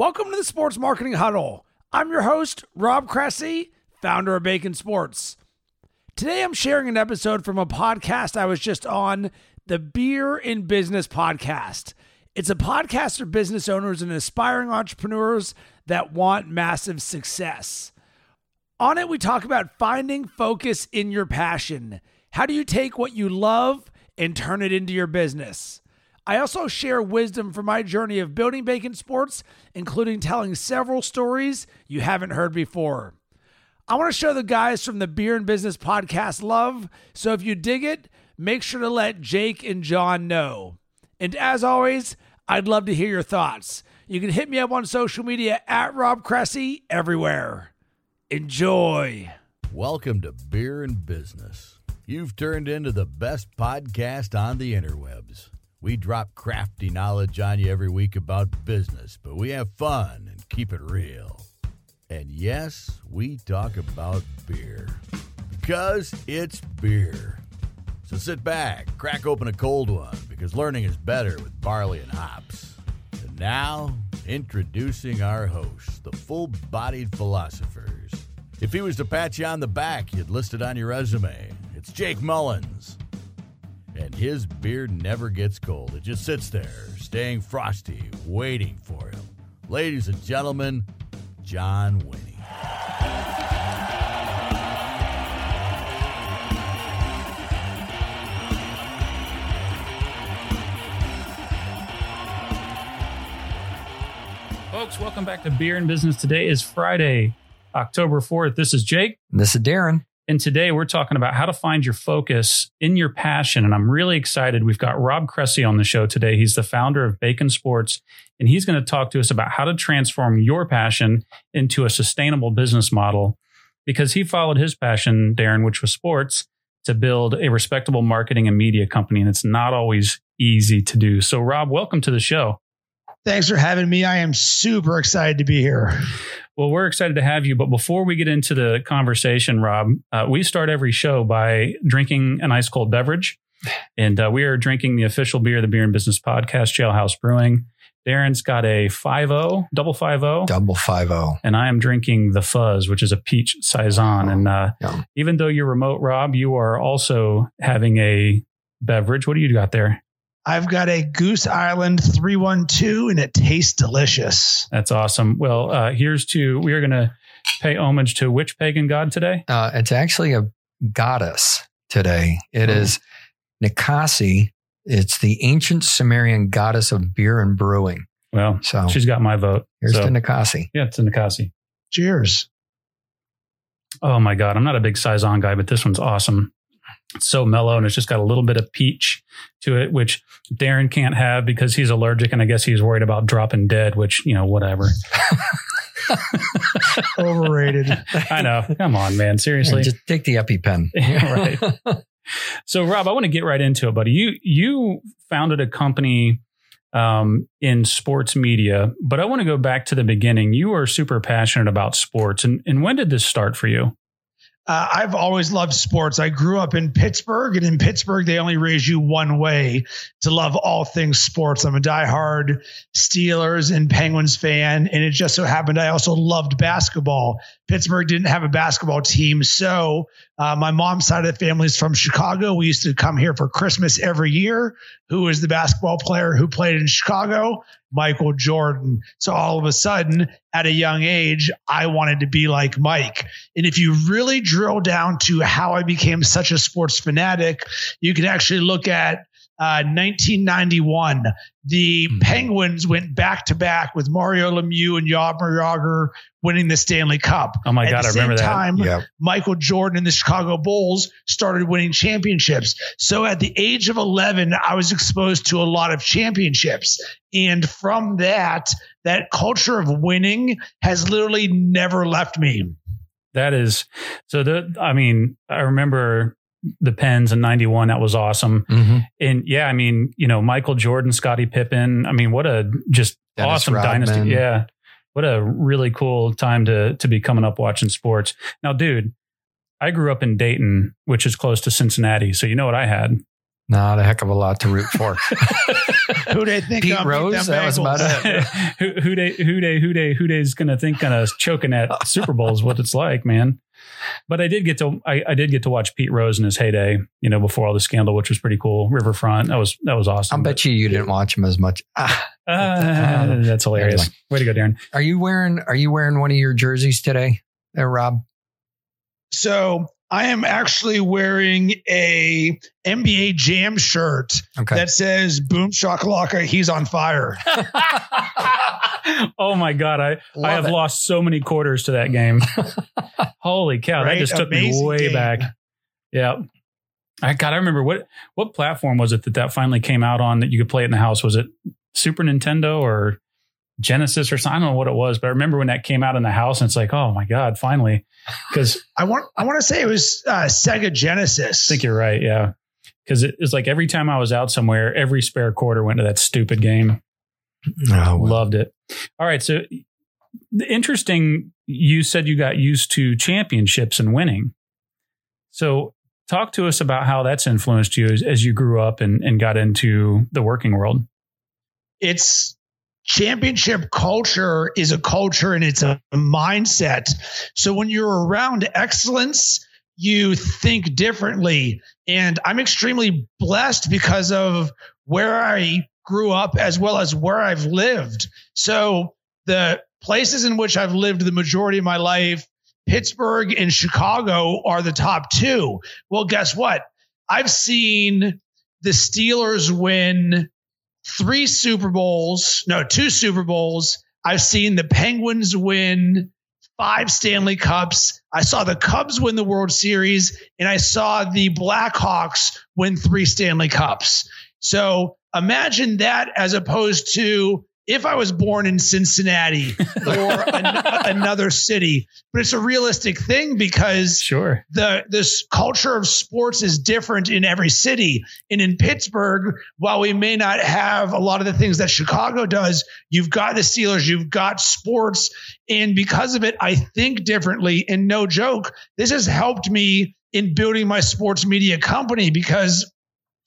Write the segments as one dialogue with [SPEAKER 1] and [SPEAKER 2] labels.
[SPEAKER 1] Welcome to the Sports Marketing Huddle. I'm your host, Rob Cressy, founder of Bacon Sports. Today I'm sharing an episode from a podcast I was just on, the Beer in Business podcast. It's a podcast for business owners and aspiring entrepreneurs that want massive success. On it, we talk about finding focus in your passion. How do you take what you love and turn it into your business? I also share wisdom from my journey of building Bacon Sports, including telling several stories you haven't heard before. I want to show the guys from the Beer and Business podcast love, so if you dig it, make sure to let Jake and John know. And as always, I'd love to hear your thoughts. You can hit me up on social media at Rob Cressy everywhere. Enjoy.
[SPEAKER 2] Welcome to Beer and Business. You've turned into the best podcast on the interwebs. We drop crafty knowledge on you every week about business, but we have fun and keep it real. And yes, we talk about beer because it's beer. So sit back, crack open a cold one because learning is better with barley and hops. And now, introducing our hosts, the full bodied philosophers. If he was to pat you on the back, you'd list it on your resume. It's Jake Mullins. And his beer never gets cold. It just sits there, staying frosty, waiting for him. Ladies and gentlemen, John Winnie.
[SPEAKER 3] Folks, welcome back to Beer and Business. Today is Friday, October 4th. This is Jake.
[SPEAKER 4] This is Darren.
[SPEAKER 3] And today we're talking about how to find your focus in your passion. And I'm really excited. We've got Rob Cressy on the show today. He's the founder of Bacon Sports, and he's going to talk to us about how to transform your passion into a sustainable business model because he followed his passion, Darren, which was sports, to build a respectable marketing and media company. And it's not always easy to do. So, Rob, welcome to the show.
[SPEAKER 1] Thanks for having me. I am super excited to be here.
[SPEAKER 3] Well, we're excited to have you. But before we get into the conversation, Rob, uh, we start every show by drinking an ice cold beverage. And uh, we are drinking the official beer of the Beer and Business podcast, Jailhouse Brewing. Darren's got a 5 double 5
[SPEAKER 4] Double five oh.
[SPEAKER 3] and I am drinking the Fuzz, which is a peach Saison. and uh,
[SPEAKER 4] Yum.
[SPEAKER 3] even though you're remote, Rob, you are also having a beverage. What do you got there?
[SPEAKER 1] I've got a Goose Island 312 and it tastes delicious.
[SPEAKER 3] That's awesome. Well, uh, here's to we are going to pay homage to which pagan god today?
[SPEAKER 4] Uh, it's actually a goddess today. It
[SPEAKER 3] Oh.
[SPEAKER 4] is Ninkasi. It's the ancient Sumerian goddess of beer and brewing.
[SPEAKER 3] Well,
[SPEAKER 4] So
[SPEAKER 3] she's got my vote.
[SPEAKER 4] here's
[SPEAKER 3] So,
[SPEAKER 4] to Ninkasi.
[SPEAKER 3] yeah, it's a Ninkasi.
[SPEAKER 1] Cheers.
[SPEAKER 3] Oh my god, I'm not a big saison guy, but this one's awesome. It's so mellow, and it's just got a little bit of peach to it, which Darren can't have because he's allergic, and I guess he's worried about dropping dead. Which you know, whatever.
[SPEAKER 1] Overrated.
[SPEAKER 3] I know. Come on, man. Seriously.
[SPEAKER 4] Just take the EpiPen.
[SPEAKER 3] Yeah, right. So, Rob, I want to get right into it, buddy. You you founded a company um, in sports media, but I want to go back to the beginning. You are super passionate about sports, and and when did this start for you?
[SPEAKER 1] Uh, I've always loved sports. I grew up in Pittsburgh, and in Pittsburgh, they only raise you one way to love all things sports. I'm a diehard Steelers and Penguins fan, and it just so happened I also loved basketball. Pittsburgh didn't have a basketball team, so uh, my mom's side of the family is from Chicago. We used to come here for Christmas every year. Who is the basketball player who played in Chicago? Michael Jordan. So all of a sudden, at a young age, I wanted to be like Mike. And if you really drill down to how I became such a sports fanatic, you can actually look at uh, 1991. The
[SPEAKER 4] Mhm.
[SPEAKER 1] Penguins went back to back with Mario Lemieux and Jaromir Jagr winning the Stanley Cup.
[SPEAKER 3] Oh my
[SPEAKER 1] At
[SPEAKER 3] god,
[SPEAKER 1] the
[SPEAKER 3] I remember
[SPEAKER 1] same
[SPEAKER 3] that.
[SPEAKER 1] time,
[SPEAKER 4] Yep.
[SPEAKER 1] Michael Jordan and the Chicago Bulls started winning championships. So at the age of 11, I was exposed to a lot of championships. And from that, that culture of winning has literally never left me.
[SPEAKER 3] That is so. The I mean, I remember the Pens in '91. That was awesome.
[SPEAKER 4] Mhm.
[SPEAKER 3] And yeah, I mean, you know, Michael Jordan, Scottie Pippen. I mean, what a just
[SPEAKER 4] Dennis
[SPEAKER 3] awesome
[SPEAKER 4] Rodman.
[SPEAKER 3] dynasty. Yeah, what a really cool time to to be coming up watching sports. Now, dude, I grew up in Dayton, which is close to Cincinnati. So you know what I had?
[SPEAKER 4] Not a heck of a lot to root for.
[SPEAKER 1] Who they think
[SPEAKER 4] Pete
[SPEAKER 1] gonna
[SPEAKER 4] Rose, that was about
[SPEAKER 1] Bengals?
[SPEAKER 3] who who day who day who day who day's gonna think kind of choking at Super Bowl is what it's like, man. But I did get to I, I did get to watch Pete Rose in his heyday, you know, before all the scandal, which was pretty cool. Riverfront, that was that was awesome.
[SPEAKER 4] I'll bet you you didn't watch him as much. Ah,
[SPEAKER 3] Uh, that's hilarious.
[SPEAKER 4] Anyway.
[SPEAKER 3] Way to go, Darren.
[SPEAKER 4] are you wearing Are you wearing one of your jerseys today, there, Rob?
[SPEAKER 1] So I am actually wearing a NBA Jam shirt
[SPEAKER 4] Okay.
[SPEAKER 1] that says "Boom Shakalaka, he's on fire."
[SPEAKER 3] oh my god, I I have
[SPEAKER 4] it.
[SPEAKER 3] lost so many quarters to that game. Holy cow,
[SPEAKER 1] Right?
[SPEAKER 3] that just took me way
[SPEAKER 1] game.
[SPEAKER 3] back. Yeah. I God, I remember what what platform was it that that finally came out on that you could play it in the house? Was it Super Nintendo or Genesis or something? I don't know what it was, but I remember when that came out in the house, and it's like, oh my god, finally! Because
[SPEAKER 1] I want I want to say it was uh, Sega Genesis.
[SPEAKER 3] I think you're right, yeah. Because it was like every time I was out somewhere, every spare quarter went to that stupid game.
[SPEAKER 4] Oh, well.
[SPEAKER 3] Loved it. All right. So the interesting, you said you got used to championships and winning. So talk to us about how that's influenced you as, as you grew up and, and got into the working world.
[SPEAKER 1] it's championship culture is a culture and it's a mindset. So when you're around excellence, you think differently. And I'm extremely blessed because of where I grew up as well as where I've lived. So the places in which I've lived the majority of my life, Pittsburgh and Chicago are the top two. Well, guess what? I've seen the Steelers win three Super Bowls, no, two Super Bowls. I've seen the Penguins win five Stanley Cups. I saw the Cubs win the World Series, and I saw the Blackhawks win three Stanley Cups. So imagine that as opposed to if I was born in Cincinnati or an- another city. But it's a realistic thing because
[SPEAKER 3] Sure.
[SPEAKER 1] the this culture of sports is different in every city. And in Pittsburgh, while we may not have a lot of the things that Chicago does, you've got the Steelers, you've got sports, and because of it, I think differently. And no joke, this has helped me in building my sports media company because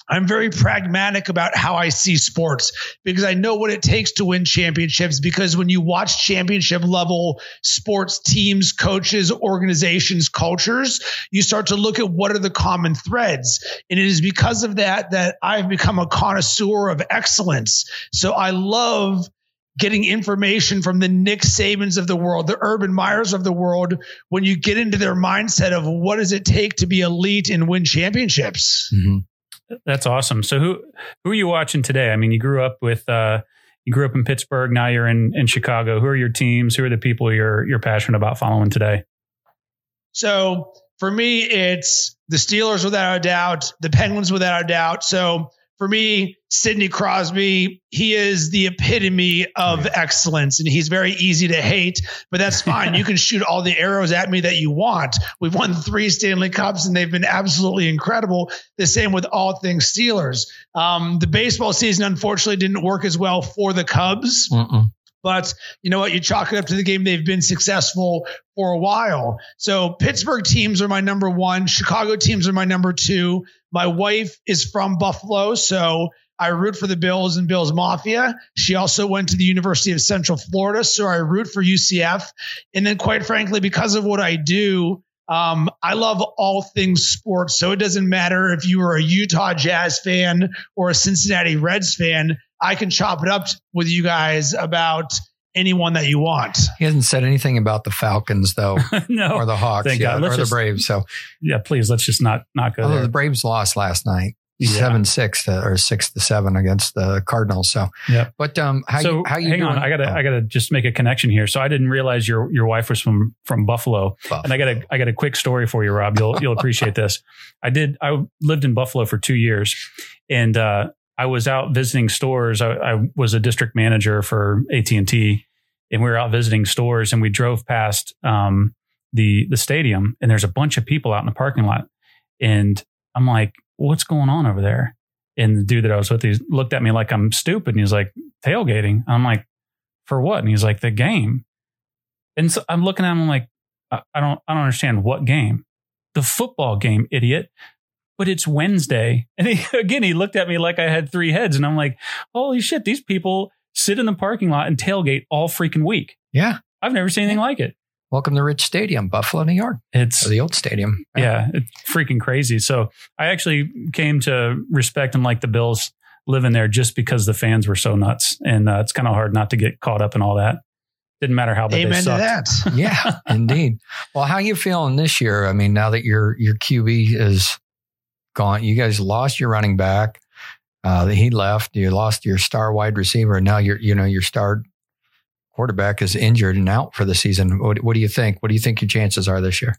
[SPEAKER 1] I'm very pragmatic about how I see sports because I know what it takes to win championships. Because when you watch championship level sports teams, coaches, organizations, cultures, you start to look at what are the common threads. And it is because of that that I've become a connoisseur of excellence. So I love getting information from the Nick Sabans of the world, the Urban Meyers of the world, when you get into their mindset of what does it take to be elite and win championships.
[SPEAKER 4] Mhm.
[SPEAKER 3] That's awesome. So who who are you watching today? I mean, you grew up with uh, you grew up in Pittsburgh. Now you're in in Chicago. Who are your teams? Who are the people you're you're passionate about following today?
[SPEAKER 1] So for me, it's the Steelers without a doubt, the Penguins without a doubt. So for me, Sidney Crosby, he is the epitome of excellence and he's very easy to hate, but that's fine. you can shoot all the arrows at me that you want. We've won three Stanley Cups and they've been absolutely incredible. The same with all things Steelers. Um, the baseball season, unfortunately, didn't work as well for the Cubs.
[SPEAKER 4] Mm-mm.
[SPEAKER 1] But you know what? You chalk it up to the game. They've been successful for a while. So Pittsburgh teams are my number one. Chicago teams are my number two. My wife is from Buffalo, so I root for the Bills and Bills Mafia. She also went to the University of Central Florida, so I root for UCF. And then, quite frankly, because of what I do, um, I love all things sports. So it doesn't matter if you are a Utah Jazz fan or a Cincinnati Reds fan. I can chop it up with you guys about anyone that you want.
[SPEAKER 4] He hasn't said anything about the Falcons though,
[SPEAKER 3] no.
[SPEAKER 4] or the Hawks,
[SPEAKER 3] thank
[SPEAKER 4] yet,
[SPEAKER 3] God. Let's
[SPEAKER 4] or the Braves. So
[SPEAKER 3] yeah, please let's just not not go
[SPEAKER 4] although
[SPEAKER 3] there.
[SPEAKER 4] the Braves lost last night,
[SPEAKER 3] Yeah.
[SPEAKER 4] seven six to, or six to seven against the Cardinals. So
[SPEAKER 3] Yeah.
[SPEAKER 4] But um, how
[SPEAKER 3] so
[SPEAKER 4] you how you
[SPEAKER 3] hang
[SPEAKER 4] doing?
[SPEAKER 3] on, I gotta
[SPEAKER 4] Oh,
[SPEAKER 3] I gotta just make a connection here. So I didn't realize your your wife was from from Buffalo,
[SPEAKER 4] Buff.
[SPEAKER 3] and I got a I got a quick story for you, Rob. You'll you'll appreciate this. I did I lived in Buffalo for two years, and uh, I was out visiting stores. I, I was a district manager for AT and T, and we were out visiting stores, and we drove past um, the the stadium, and there's a bunch of people out in the parking lot, and I'm like, "What's going on over there?" And the dude that I was with, he looked at me like I'm stupid, and he's like, "Tailgating." I'm like, "For what?" And he's like, "The game." And so I'm looking at him I'm like, I I don't, I don't understand what game. The football game, idiot. But it's Wednesday. And he, again, he looked at me like I had three heads. And I'm like, holy shit, these people sit in the parking lot and tailgate all freaking week.
[SPEAKER 4] Yeah.
[SPEAKER 3] I've never seen anything like it.
[SPEAKER 4] Welcome to Rich Stadium, Buffalo, New York.
[SPEAKER 3] It's
[SPEAKER 4] or the old stadium.
[SPEAKER 3] Yeah, it's freaking crazy. So I actually came to respect and like the Bills living there just because the fans were so nuts. And uh, it's kind of hard not to get caught up in all that. Didn't matter how bad
[SPEAKER 1] Amen
[SPEAKER 3] they
[SPEAKER 1] to
[SPEAKER 3] sucked.
[SPEAKER 1] that.
[SPEAKER 4] yeah, indeed. Well, how you feeling this year? I mean, now that your your QB is gone, you guys lost your running back. Uh, he left. You lost your star wide receiver. And now your you know your star quarterback is injured and out for the season. What, what do you think? What do you think your chances are this year?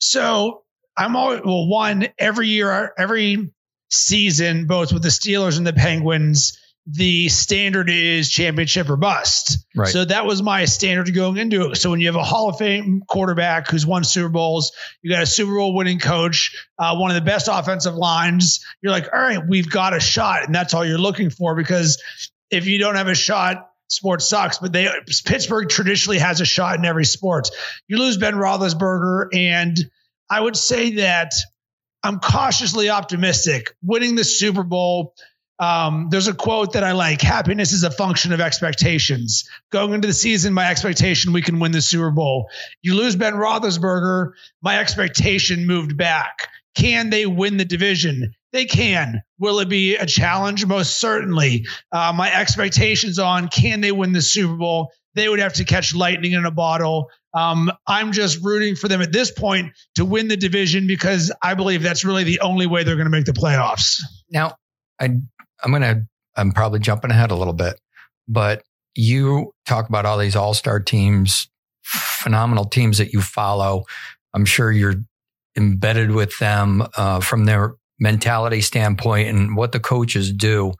[SPEAKER 1] So I'm always well. One every year, every season, both with the Steelers and the Penguins, the standard is championship or bust.
[SPEAKER 4] Right.
[SPEAKER 1] So that was my standard going into it. So when you have a Hall of Fame quarterback who's won Super Bowls, you got a Super Bowl winning coach, uh, one of the best offensive lines, you're like, all right, we've got a shot, and that's all you're looking for because if you don't have a shot, sports sucks. But they Pittsburgh traditionally has a shot in every sport. You lose Ben Roethlisberger, and I would say that I'm cautiously optimistic. Winning the Super Bowl. Um, there's a quote that I like happiness is a function of expectations. Going into the season, my expectation we can win the Super Bowl. You lose Ben Roethlisberger, my expectation moved back. Can they win the division? They can. Will it be a challenge? Most certainly. Uh, my expectations on can they win the Super Bowl? They would have to catch lightning in a bottle. Um, I'm just rooting for them at this point to win the division because I believe that's really the only way they're going to make the playoffs.
[SPEAKER 4] Now, I I'm gonna I'm probably jumping ahead a little bit, but you talk about all these all star teams, phenomenal teams that you follow. I'm sure you're embedded with them uh, from their mentality standpoint and what the coaches do.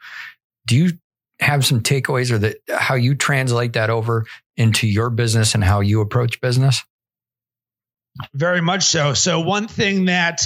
[SPEAKER 4] Do you have some takeaways or that how you translate that over into your business and how you approach business?
[SPEAKER 1] Very much so. So one thing that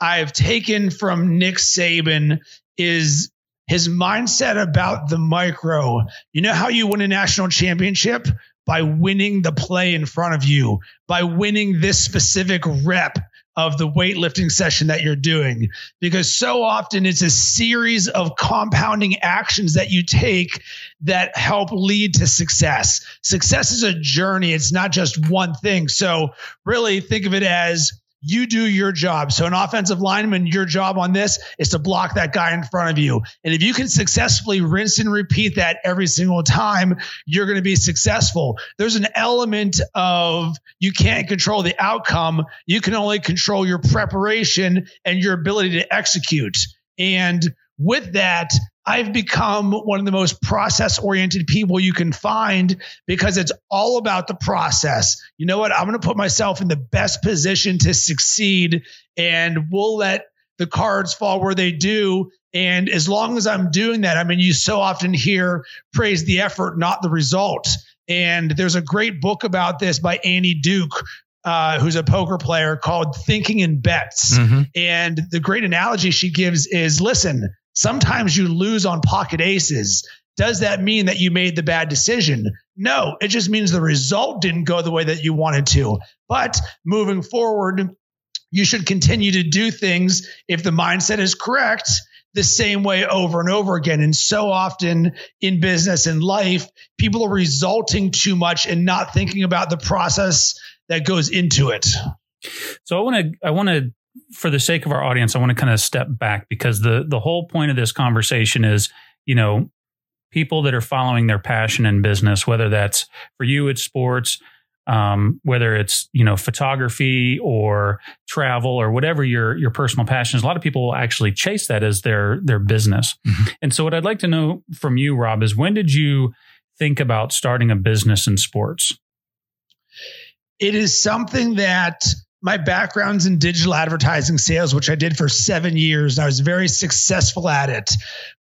[SPEAKER 1] I've taken from Nick Saban is his mindset about the micro. You know how you win a national championship? By winning the play in front of you, by winning this specific rep of the weightlifting session that you're doing. Because so often it's a series of compounding actions that you take that help lead to success. Success is a journey, it's not just one thing. So, really think of it as you do your job. So, an offensive lineman, your job on this is to block that guy in front of you. And if you can successfully rinse and repeat that every single time, you're going to be successful. There's an element of you can't control the outcome, you can only control your preparation and your ability to execute. And with that, I've become one of the most process oriented people you can find because it's all about the process. You know what? I'm going to put myself in the best position to succeed and we'll let the cards fall where they do. And as long as I'm doing that, I mean, you so often hear praise the effort, not the result. And there's a great book about this by Annie Duke, uh, who's a poker player called Thinking in Bets.
[SPEAKER 4] Mm-hmm.
[SPEAKER 1] And the great analogy she gives is listen, sometimes you lose on pocket aces. Does that mean that you made the bad decision? No, it just means the result didn't go the way that you wanted to. But moving forward, you should continue to do things if the mindset is correct the same way over and over again. And so often in business and life, people are resulting too much and not thinking about the process that goes into it.
[SPEAKER 3] So I want to, I want to, for the sake of our audience, I want to kind of step back because the the whole point of this conversation is, you know, people that are following their passion in business, whether that's for you, it's sports, um, whether it's you know photography or travel or whatever your your personal passion is. A lot of people will actually chase that as their their business.
[SPEAKER 4] Mhm.
[SPEAKER 3] And so, what I'd like to know from you, Rob, is when did you think about starting a business in sports?
[SPEAKER 1] it is something that my background's in digital advertising sales, which I did for seven years. I was very successful at it.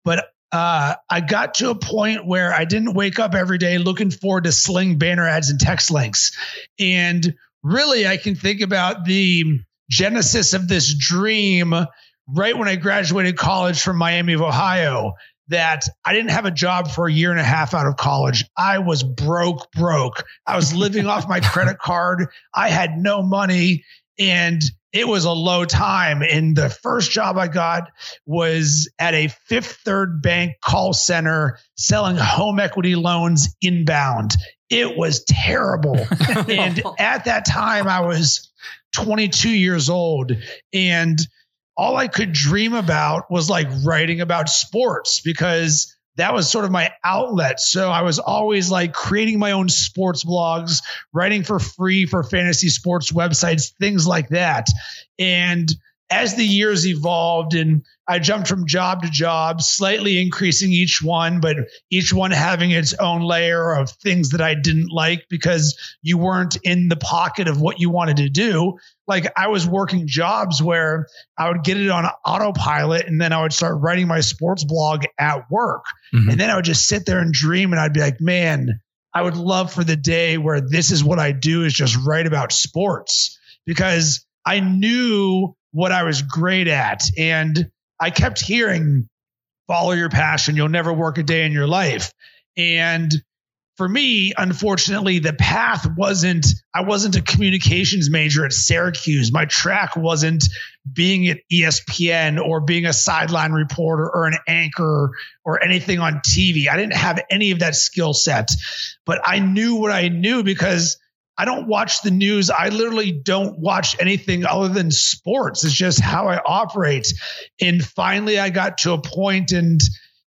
[SPEAKER 1] But uh, I got to a point where I didn't wake up every day looking forward to sling banner ads and text links. And really, I can think about the genesis of this dream right when I graduated college from Miami of Ohio that I didn't have a job for a year and a half out of college. I was broke, broke. I was living off my credit card. I had no money. And it was a low time. And the first job I got was at a Fifth Third Bank call center selling home equity loans inbound. It was terrible. and at that time, I was 22 years old. And all I could dream about was like writing about sports because that was sort of my outlet. So I was always like creating my own sports blogs, writing for free for fantasy sports websites, things like that. And as the years evolved and I jumped from job to job, slightly increasing each one, but each one having its own layer of things that I didn't like because you weren't in the pocket of what you wanted to do. Like I was working jobs where I would get it on autopilot and then I would start writing my sports blog at work. Mm-hmm. And then I would just sit there and dream and I'd be like, man, I would love for the day where this is what I do is just write about sports because I knew what I was great at. And I kept hearing, follow your passion. You'll never work a day in your life. And for me, unfortunately, the path wasn't, I wasn't a communications major at Syracuse. My track wasn't being at ESPN or being a sideline reporter or an anchor or anything on TV. I didn't have any of that skill set, but I knew what I knew because I don't watch the news. I literally don't watch anything other than sports. It's just how I operate. And finally, I got to a point, and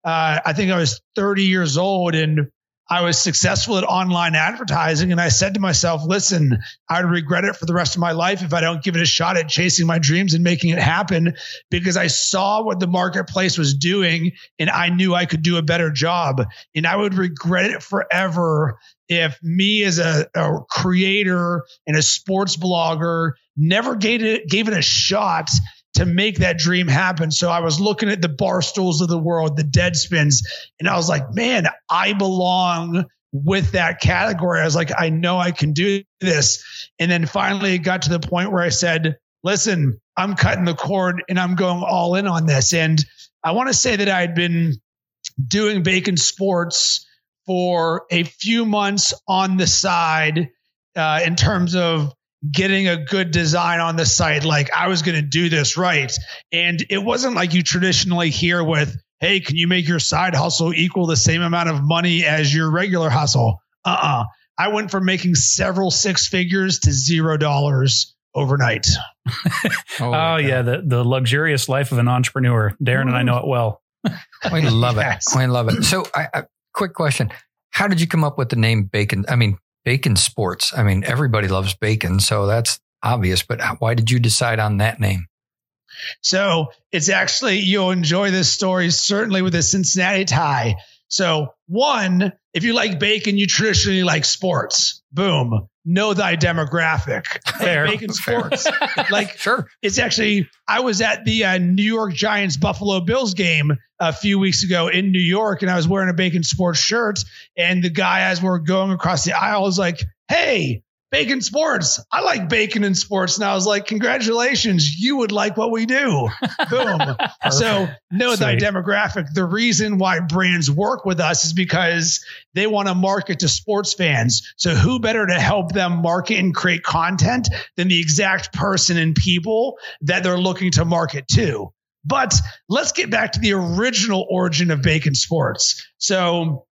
[SPEAKER 1] uh, I think I was 30 years old, and I was successful at online advertising. And I said to myself, listen, I'd regret it for the rest of my life if I don't give it a shot at chasing my dreams and making it happen because I saw what the marketplace was doing and I knew I could do a better job. And I would regret it forever if me as a, a creator and a sports blogger never gave it, gave it a shot to make that dream happen. So I was looking at the barstools of the world, the deadspins, and I was like, man, I belong with that category. I was like, I know I can do this. And then finally it got to the point where I said, listen, I'm cutting the cord and I'm going all in on this. And I want to say that I had been doing bacon sports for a few months on the side uh, in terms of getting a good design on the site. Like I was going to do this right. And it wasn't like you traditionally hear with, hey, can you make your side hustle equal the same amount of money as your regular hustle? Uh uh-uh. uh I went from making several six figures to zero dollars overnight.
[SPEAKER 3] oh, oh yeah, the, the luxurious life of an entrepreneur. Darren and I know it well.
[SPEAKER 4] we love it. Yes. We love it. So I, I quick question. How did you come up with the name Bacon? I mean, Bacon Sports. I mean, everybody loves bacon, so that's obvious, but why did you decide on that name?
[SPEAKER 1] So it's actually, you'll enjoy this story, certainly with a Cincinnati tie. So, one, if you like bacon, you traditionally like sports. Boom. Know thy demographic. Fair. bacon sports. like, sure. It's actually, I was at the uh, New York Giants Buffalo Bills game a few weeks ago in New York, and I was wearing a bacon sports shirt. And the guy, as we're going across the aisle, was like, Hey, Bacon Sports. I like bacon in sports. And I was like, congratulations. You would like what we do. Boom. so know thy demographic. The reason why brands work with us is because they want to market to sports fans. So who better to help them market and create content than the exact person and people that they're looking to market to? But let's get back to the original origin of Bacon Sports. So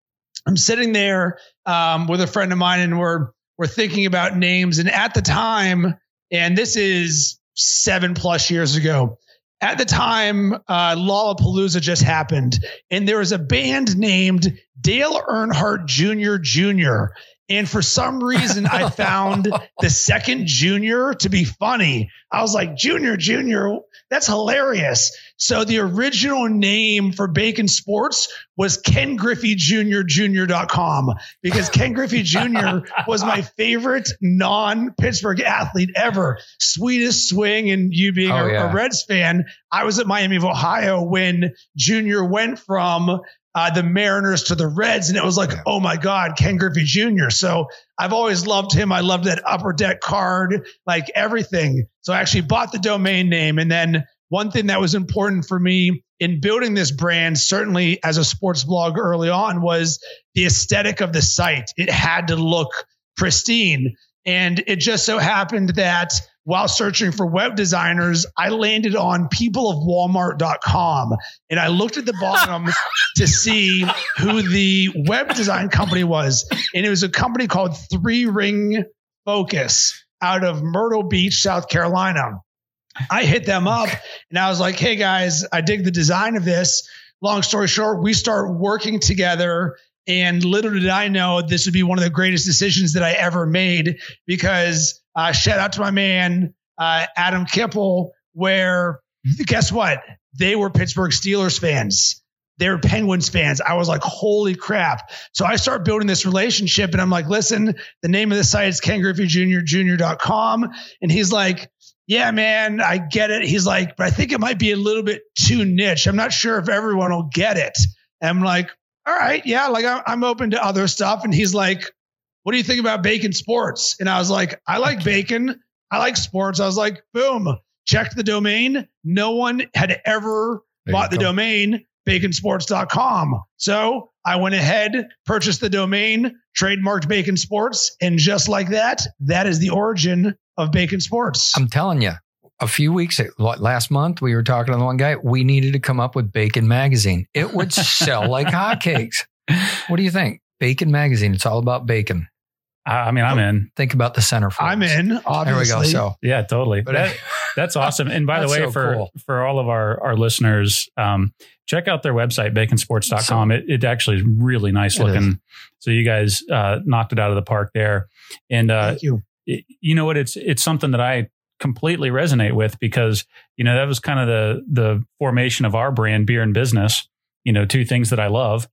[SPEAKER 1] I'm sitting there um, with a friend of mine and we're were thinking about names. And at the time, and this is seven plus years ago, at the time, uh, Lollapalooza just happened, and there was a band named Dale Earnhardt Jr. Jr. And for some reason, I found the second Junior to be funny. I was like, Junior, Junior, that's hilarious. So the original name for Bacon Sports was Ken Griffey Jr. Jr.com because Ken Griffey Jr. was my favorite non Pittsburgh athlete ever. Sweetest swing. And you being oh, a, yeah. a Reds fan, I was at Miami of Ohio when Jr. went from uh, the Mariners to the Reds, and it was like, oh my God, Ken Griffey Jr. So I've always loved him. I loved that upper deck card, like everything. So I actually bought the domain name. And then one thing that was important for me in building this brand, certainly as a sports blog early on, was the aesthetic of the site. It had to look pristine. And it just so happened that while searching for web designers, I landed on peopleofwalmart.com and I looked at the bottom to see who the web design company was. And it was a company called Three Ring Focus out of Myrtle Beach, South Carolina. I hit them up and I was like, hey guys, I dig the design of this. Long story short, we start working together. And little did I know this would be one of the greatest decisions that I ever made because uh, shout out to my man, uh, Adam Kipple, where guess what? They were Pittsburgh Steelers fans. They were Penguins fans. I was like, holy crap. So I start building this relationship and I'm like, listen, the name of the site is Ken Griffey Jr. Jr.com. And he's like, yeah, man, I get it. He's like, but I think it might be a little bit too niche. I'm not sure if everyone will get it. And I'm like, all right, yeah, like I'm open to other stuff. And he's like, what do you think about bacon sports? And I was like, I like bacon. I like sports. I was like, boom, checked the domain. No one had ever there bought the domain baconsports.com. So I went ahead, purchased the domain, trademarked Bacon Sports, and just like that, that is the origin of Bacon Sports.
[SPEAKER 4] I'm telling you, a few weeks last month, we were talking to the one guy. We needed to come up with Bacon Magazine. It would sell like hotcakes. What do you think? Bacon Magazine. It's all about bacon.
[SPEAKER 3] I mean, I'm in.
[SPEAKER 4] Think about the center.
[SPEAKER 1] I'm in. Obviously.
[SPEAKER 4] There we go. So
[SPEAKER 3] yeah, totally. But that, that's awesome. And by the way, so for cool. for all of our our listeners, um, check out their website baconsports.com. So, it it actually is really nice looking. Is. So you guys uh, knocked it out of the park there. And uh,
[SPEAKER 1] Thank you
[SPEAKER 3] you know what? It's it's something that I completely resonate with because you know that was kind of the the formation of our brand, beer and business. You know, two things that I love,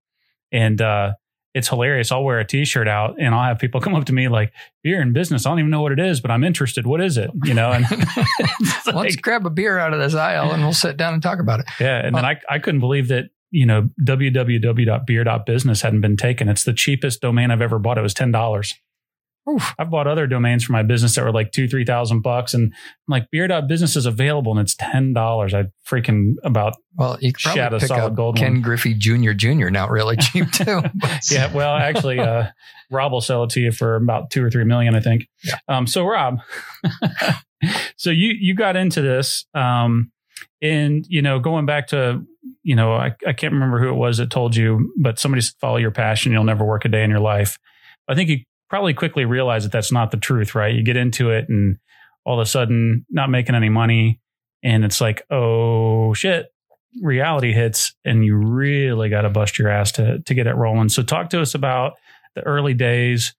[SPEAKER 3] and uh, it's hilarious. I'll wear a T-shirt out, and I'll have people come up to me like, "Beer and business. I don't even know what it is, but I'm interested. What is it? You know?" And
[SPEAKER 4] like, let's grab a beer out of this aisle, and we'll sit down and talk about it.
[SPEAKER 3] Yeah, and then uh, I I couldn't believe that you know www.beer.business hadn't been taken. It's the cheapest domain I've ever bought. It was ten dollars. Oof. I've bought other domains for my business that were like two, three thousand bucks, and I'm like, Beer.business is available, and it's ten dollars. I freaking about
[SPEAKER 4] well, you could probably pick up gold Ken one. Griffey Jr. Jr. Now really cheap too.
[SPEAKER 3] yeah, well, actually, uh, Rob will sell it to you for about two or three million, I think. Yeah. Um, so Rob, so you you got into this, um, and you know, going back to you know, I, I can't remember who it was that told you, but somebody said, follow your passion, you'll never work a day in your life. I think you probably quickly realize that that's not the truth, right? You get into it and all of a sudden not making any money. And it's like, oh shit, reality hits and you really got to bust your ass to, to get it rolling. So talk to us about the early days,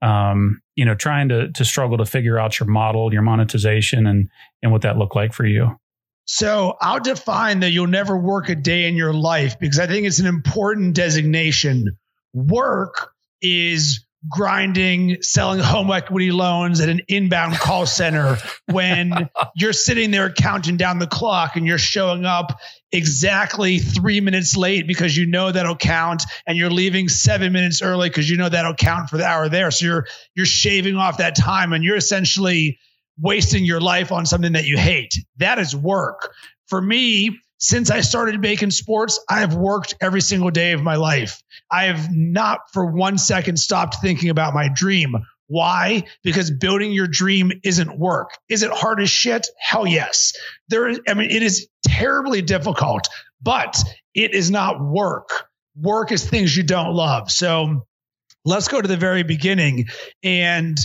[SPEAKER 3] um, you know, trying to, to struggle to figure out your model, your monetization and, and what that looked like for you.
[SPEAKER 1] So I'll define that you'll never work a day in your life because I think it's an important designation. Work is grinding, selling home equity loans at an inbound call center when you're sitting there counting down the clock and you're showing up exactly three minutes late because you know that'll count and you're leaving seven minutes early because you know that'll count for the hour there. So you're you're shaving off that time and you're essentially wasting your life on something that you hate. That is work. For me, since I started Bacon Sports, I have worked every single day of my life. I have not for one second stopped thinking about my dream. Why? Because building your dream isn't work. Is it hard as shit? Hell yes. There I mean, it is terribly difficult, but it is not work. Work is things you don't love. So let's go to the very beginning. And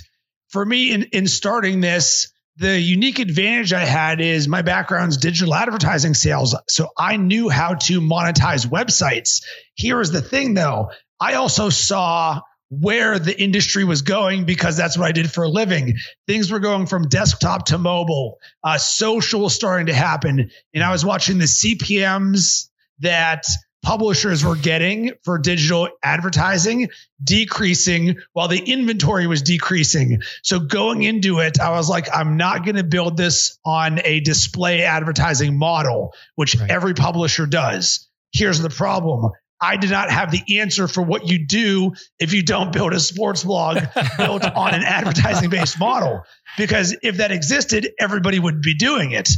[SPEAKER 1] for me, in, in starting this, the unique advantage I had is my background's digital advertising sales. So I knew how to monetize websites. Here is the thing though. I also saw where the industry was going because that's what I did for a living. Things were going from desktop to mobile, uh, social was starting to happen. And I was watching the CPMs that publishers were getting for digital advertising decreasing while the inventory was decreasing. So going into it, I was like, I'm not going to build this on a display advertising model, which right. every publisher does. Here's the problem. I did not have the answer for what you do if you don't build a sports blog built on an advertising based model. Because if that existed, everybody would be doing it.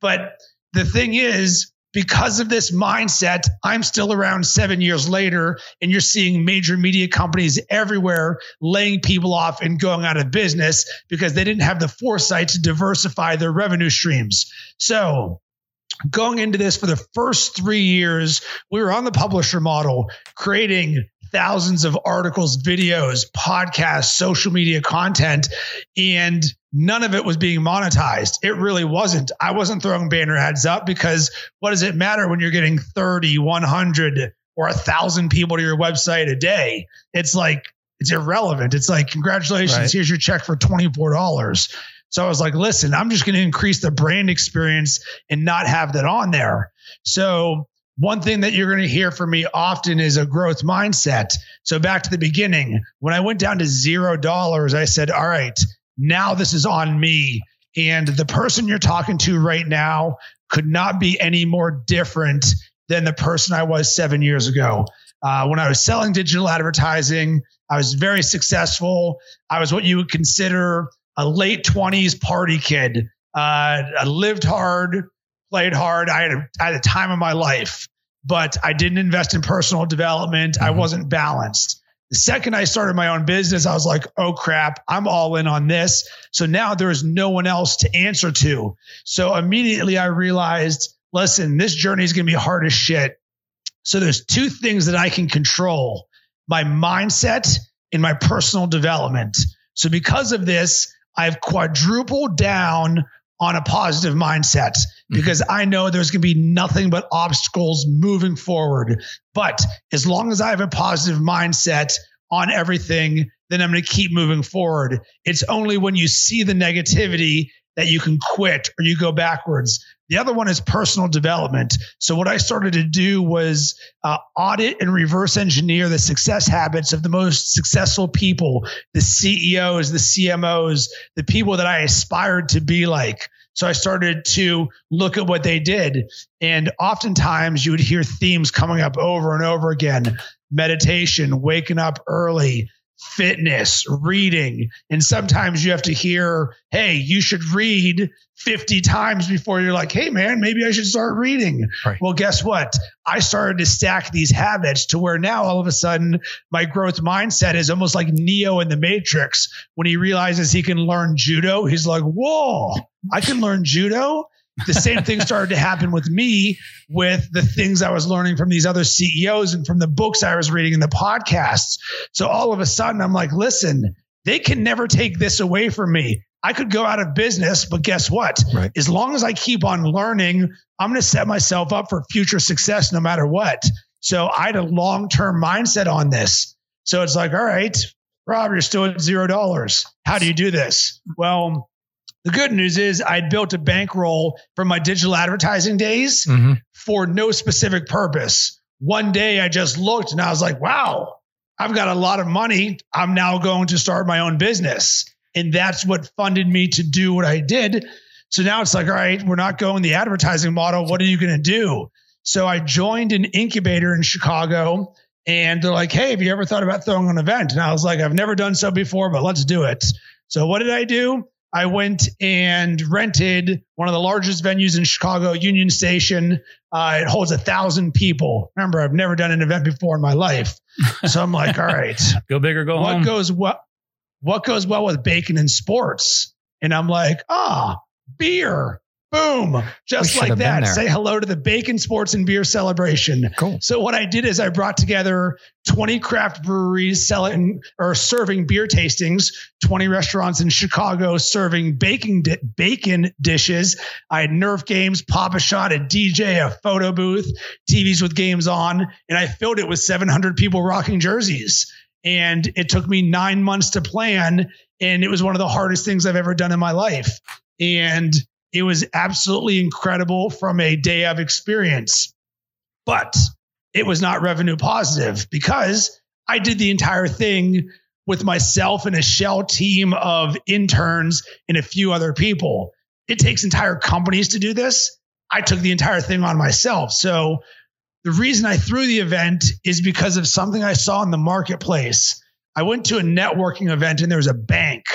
[SPEAKER 1] But the thing is, because of this mindset, I'm still around seven years later, and you're seeing major media companies everywhere laying people off and going out of business because they didn't have the foresight to diversify their revenue streams. So, going into this for the first three years, we were on the publisher model, creating thousands of articles, videos, podcasts, social media content, and none of it was being monetized. It really wasn't. I wasn't throwing banner ads up because what does it matter when you're getting 30, 100, or a thousand people to your website a day? It's like, it's irrelevant. It's like, congratulations, right. here's your check for $24. So I was like, listen, I'm just going to increase the brand experience and not have that on there. So one thing that you're going to hear from me often is a growth mindset. So back to the beginning, when I went down to zero dollars, I said, all right, now this is on me. And the person you're talking to right now could not be any more different than the person I was seven years ago. Uh, when I was selling digital advertising, I was very successful. I was what you would consider a late 20s party kid. Uh, I lived hard, played hard. I had, a, I had a time of my life, but I didn't invest in personal development. Mm-hmm. I wasn't balanced. The second I started my own business, I was like, oh crap, I'm all in on this. So now there is no one else to answer to. So immediately I realized, listen, this journey is going to be hard as shit. So there's two things that I can control my mindset and my personal development. So because of this, I've quadrupled down on a positive mindset mm-hmm. because. I know there's going to be nothing but obstacles moving forward. But as long as I have a positive mindset on everything, then I'm going to keep moving forward. It's only when you see the negativity that you can quit or you go backwards. The other one is personal development. So what I started to do was uh, audit and reverse engineer the success habits of the most successful people, the CEOs, the CMOs, the people that I aspired to be like. So I started to look at what they did. And oftentimes you would hear themes coming up over and over again meditation, waking up early, fitness, reading. And sometimes you have to hear, hey, you should read 50 times before you're like, hey, man, maybe I should start reading. Right. Well, guess what? I started to stack these habits to where now all of a sudden my growth mindset is almost like Neo in the Matrix. When he realizes he can learn judo, he's like, whoa, I can learn judo the same thing started to happen with me with the things I was learning from these other CEOs and from the books I was reading and the podcasts. So all of a sudden, I'm like, listen, they can never take this away from me. I could go out of business, but guess what? Right. As long as I keep on learning, I'm going to set myself up for future success no matter what. So I had a long term mindset on this. So it's like, all right, Rob, you're still at zero dollars. How do you do this? Well, the good news is I'd built a bankroll from my digital advertising days mm-hmm. for no specific purpose. One day I just looked and I was like, wow, I've got a lot of money. I'm now going to start my own business. And that's what funded me to do what I did. So now it's like, all right, we're not going the advertising model. What are you going to do? So I joined an incubator in Chicago and they're like, hey, have you ever thought about throwing an event? And I was like, I've never done so before, but let's do it. So what did I do? I went and rented one of the largest venues in Chicago, Union Station. Uh, it holds a thousand people. Remember, I've never done an event before in my life, so I'm like, all right,
[SPEAKER 3] go big or go
[SPEAKER 1] what
[SPEAKER 3] home.
[SPEAKER 1] goes well? What goes well with bacon and sports? And I'm like, ah, beer. Boom. Just like that. Say hello to the Bacon Sports and Beer Celebration. Cool. So what I did is I brought together 20 craft breweries selling or serving beer tastings, 20 restaurants in Chicago serving bacon di- bacon dishes. I had Nerf games, Pop-A-Shot, a DJ, a photo booth, TVs with games on, and I filled it with 700 people rocking jerseys. And it took me nine months to plan. And it was one of the hardest things I've ever done in my life. And it was absolutely incredible from a day of experience, but it was not revenue positive because I did the entire thing with myself and a shell team of interns and a few other people. It takes entire companies to do this. I took the entire thing on myself. So the reason I threw the event is because of something I saw in the marketplace. I went to a networking event and there was a bank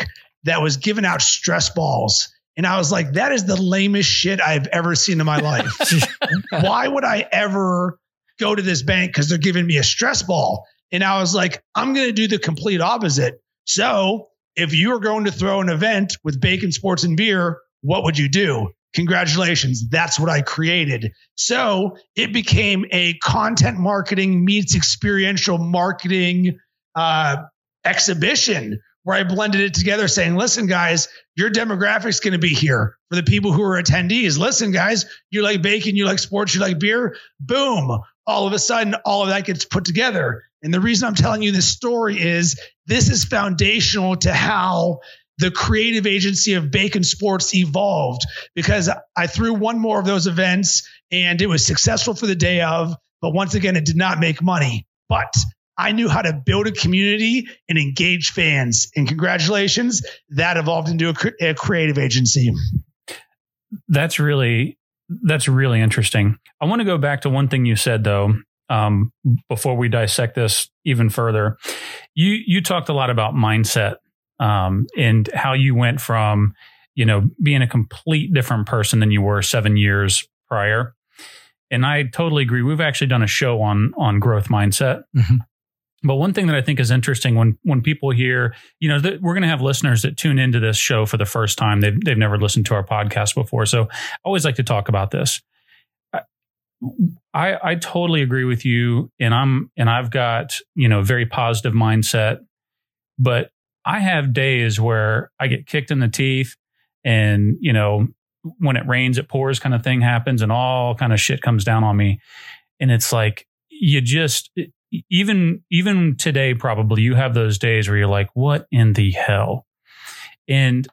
[SPEAKER 1] that was giving out stress balls And I was like, that is the lamest shit I've ever seen in my life. Why would I ever go to this bank? Because they're giving me a stress ball. And I was like, I'm going to do the complete opposite. So if you are going to throw an event with bacon, sports, and beer, what would you do? Congratulations. That's what I created. So it became a content marketing meets experiential marketing uh, exhibition where I blended it together saying, listen, guys, your demographic's going to be here for the people who are attendees. Listen, guys, you like bacon, you like sports, you like beer. Boom. All of a sudden, all of that gets put together. And the reason I'm telling you this story is this is foundational to how the creative agency of Bacon Sports evolved because I threw one more of those events and it was successful for the day of, but once again, it did not make money. But I knew how to build a community and engage fans. And congratulations, that evolved into a, a creative agency.
[SPEAKER 3] That's really that's really interesting. I want to go back to one thing you said though. Um, before we dissect this even further, you you talked a lot about mindset um, and how you went from you know being a complete different person than you were seven years prior. And I totally agree. We've actually done a show on on growth mindset. Mm-hmm. But one thing that I think is interesting when when people hear, you know, we're going to have listeners that tune into this show for the first time. They've they've never listened to our podcast before, so I always like to talk about this. I I totally agree with you, and I'm and I've got you know very positive mindset, but I have days where I get kicked in the teeth, and you know when it rains it pours kind of thing happens, and all kind of shit comes down on me, and it's like you just even even today probably you have those days where you're like what in the hell? And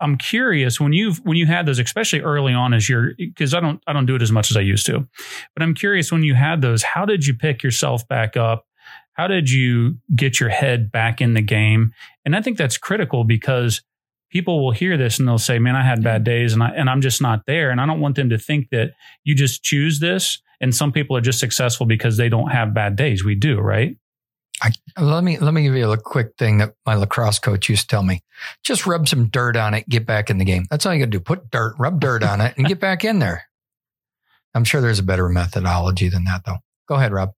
[SPEAKER 3] i'm curious when you've when you had those especially early on as you're because i don't i don't do it as much as i used to but i'm curious when you had those how did you pick yourself back up? How did you get your head back in the game? And i think that's critical because people will hear this and they'll say man i had bad mm-hmm. days and i and i'm just not there. And i don't want them to think that you just choose this and some people are just successful because they don't have bad days. We do, right?
[SPEAKER 4] I, let me let me give you a quick thing that my lacrosse coach used to tell me. Just rub some dirt on it, get back in the game. That's all you got to do. Put dirt, rub dirt on it, and get back in there. I'm sure there's a better methodology than that, though. Go ahead, Rob.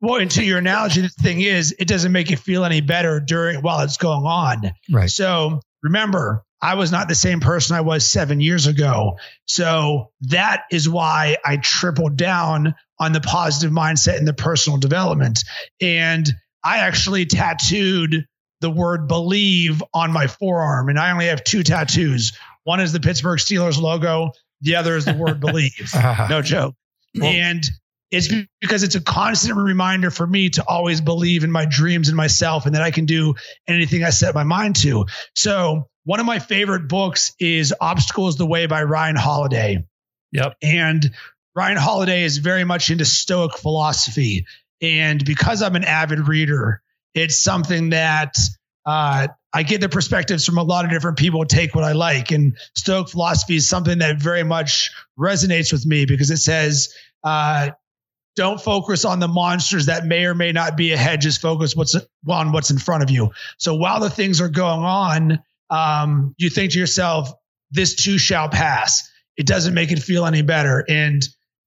[SPEAKER 1] Well, and to your analogy, the thing is, it doesn't make you feel any better during while it's going on.
[SPEAKER 4] Right.
[SPEAKER 1] So remember, I was not the same person I was seven years ago. So that is why I tripled down on the positive mindset and the personal development. And I actually tattooed the word believe on my forearm. And I only have two tattoos. One is the Pittsburgh Steelers logo, the other is the word believe. no joke. Well, and it's because it's a constant reminder for me to always believe in my dreams and myself and that I can do anything I set my mind to. So one of my favorite books is Obstacle is the Way by Ryan Holiday.
[SPEAKER 3] Yep.
[SPEAKER 1] And Ryan Holiday is very much into Stoic philosophy. And because I'm an avid reader, it's something that uh, I get the perspectives from a lot of different people, take what I like. And Stoic philosophy is something that very much resonates with me because it says, uh, don't focus on the monsters that may or may not be ahead. Just focus what's on what's in front of you. So while the things are going on, um, you think to yourself, this too shall pass. It doesn't make it feel any better. And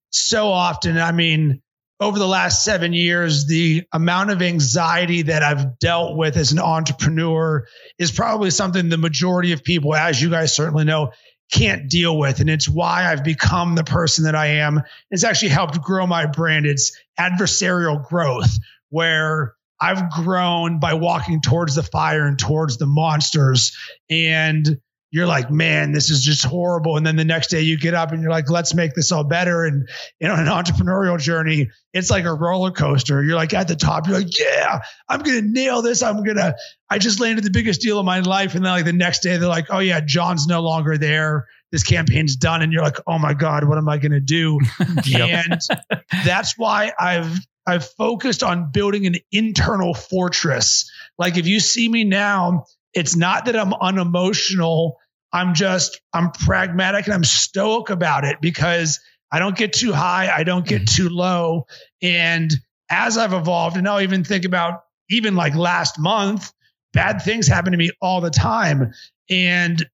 [SPEAKER 1] so often, I mean, over the last seven years, the amount of anxiety that I've dealt with as an entrepreneur is probably something the majority of people, as you guys certainly know, can't deal with. And it's why I've become the person that I am. It's actually helped grow my brand. It's adversarial growth, where I've grown by walking towards the fire and towards the monsters. And you're like, man, this is just horrible. And then the next day you get up and you're like, let's make this all better. And you know, an entrepreneurial journey, it's like a roller coaster. You're like at the top, you're like, yeah, I'm gonna nail this. I'm gonna, I just landed the biggest deal of my life. And then like the next day, they're like, oh yeah, John's no longer there. This campaign's done. And you're like, oh my God, what am I gonna do? and that's why I've I've focused on building an internal fortress. Like if you see me now, it's not that I'm unemotional. I'm just, I'm pragmatic and I'm stoic about it because I don't get too high. I don't get mm-hmm. too low. And as I've evolved, and I'll even think about even like last month, bad things happen to me all the time. And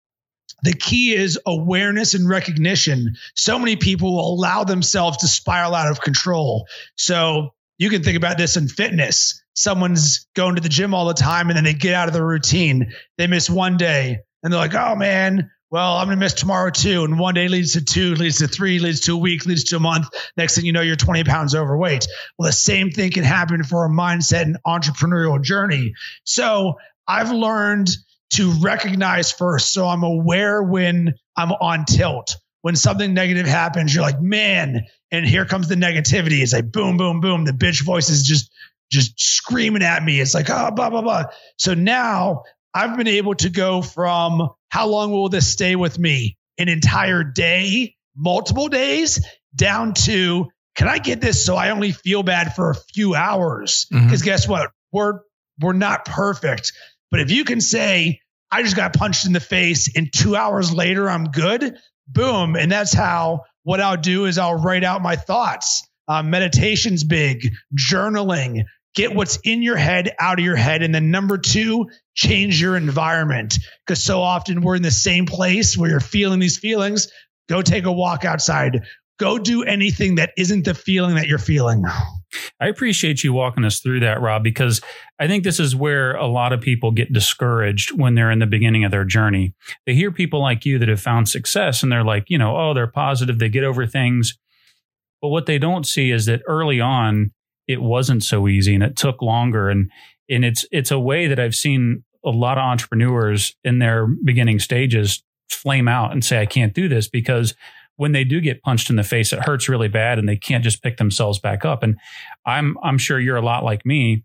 [SPEAKER 1] the key is awareness and recognition. So many people will allow themselves to spiral out of control. So you can think about this in fitness. Someone's going to the gym all the time and then they get out of the routine. They miss one day and they're like, oh man, well, I'm going to miss tomorrow too. And one day leads to two, leads to three, leads to a week, leads to a month. Next thing you know, you're 20 pounds overweight. Well, the same thing can happen for a mindset and entrepreneurial journey. So I've learned to recognize first. So I'm aware when I'm on tilt. When something negative happens, you're like, man, and here comes the negativity. It's like boom, boom, boom. The bitch voice is just just screaming at me. It's like, oh, blah, blah, blah. So now I've been able to go from how long will this stay with me? An entire day, multiple days, down to can I get this so I only feel bad for a few hours? Because mm-hmm. guess what? We're we're not perfect. But if you can say, I just got punched in the face and two hours later I'm good, boom. And that's how what I'll do is I'll write out my thoughts. Uh, meditation's big, journaling, get what's in your head out of your head. And then number two, change your environment. Because so often we're in the same place where you're feeling these feelings. Go take a walk outside. Go do anything that isn't the feeling that you're feeling.
[SPEAKER 3] I appreciate you walking us through that, Rob, because I think this is where a lot of people get discouraged when they're in the beginning of their journey. They hear people like you that have found success and they're like, you know, oh, they're positive, they get over things. But what they don't see is that early on, it wasn't so easy and it took longer. And and it's it's a way that I've seen a lot of entrepreneurs in their beginning stages flame out and say, I can't do this because when they do get punched in the face, it hurts really bad and they can't just pick themselves back up. And I'm I'm sure you're a lot like me.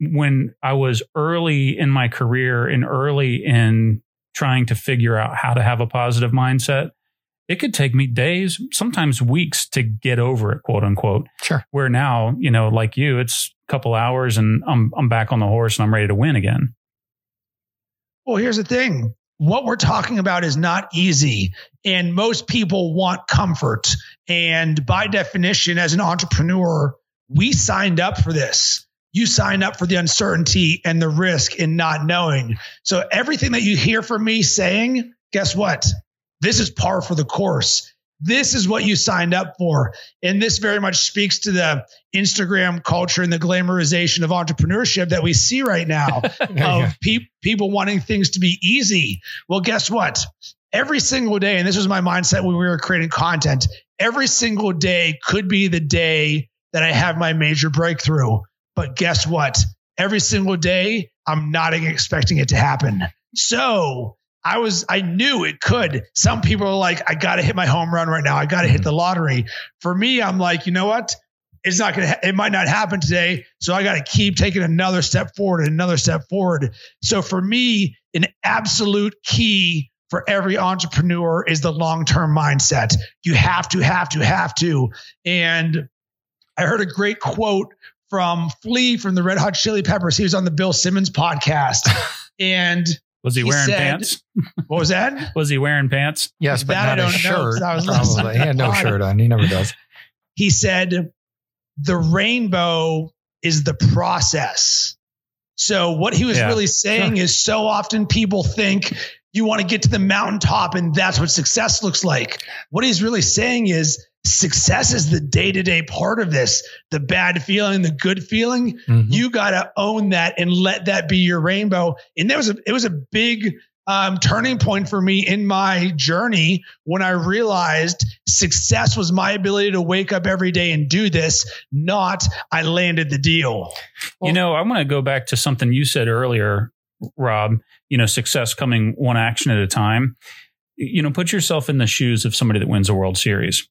[SPEAKER 3] When I was early in my career and early in trying to figure out how to have a positive mindset, it could take me days, sometimes weeks to get over it, quote unquote.
[SPEAKER 4] Sure.
[SPEAKER 3] Where now, you know, like you, it's a couple hours and I'm I'm back on the horse and I'm ready to win again.
[SPEAKER 1] Well, here's the thing. What we're talking about is not easy. And most people want comfort. And by definition, as an entrepreneur, we signed up for this. You signed up for the uncertainty and the risk in not knowing. So everything that you hear from me saying, guess what? This is par for the course. This is what you signed up for. And this very much speaks to the Instagram culture and the glamorization of entrepreneurship that we see right now of pe- people wanting things to be easy. Well, guess what? Every single day, and this was my mindset when we were creating content, every single day could be the day that I have my major breakthrough. But guess what? Every single day, I'm not expecting it to happen. So I was, I knew it could. Some people are like, I got to hit my home run right now. I got to hit the lottery. For me, I'm like, you know what? It's not going to, it might not happen today. So I got to keep taking another step forward and another step forward. So for me, an absolute key for every entrepreneur is the long term mindset. You have to, have to, have to. And I heard a great quote from Flea from the Red Hot Chili Peppers. He was on the Bill Simmons podcast. and
[SPEAKER 3] was he, he wearing said, pants?
[SPEAKER 1] What was that?
[SPEAKER 3] was he wearing pants?
[SPEAKER 4] Yes, but that not a shirt. Know, Probably. He had no shirt on. He never does.
[SPEAKER 1] He said, the rainbow is the process. So what he was yeah. really saying sure. is so often people think you want to get to the mountaintop and that's what success looks like. What he's really saying is success is the day to day part of this. The bad feeling, the good feeling, mm-hmm. you got to own that and let that be your rainbow. And there was a, it was a big um, turning point for me in my journey when I realized success was my ability to wake up every day and do this, not I landed the deal.
[SPEAKER 3] Well, you know, I want to go back to something you said earlier, Rob. You know, success coming one action at a time. You know, put yourself in the shoes of somebody that wins a World Series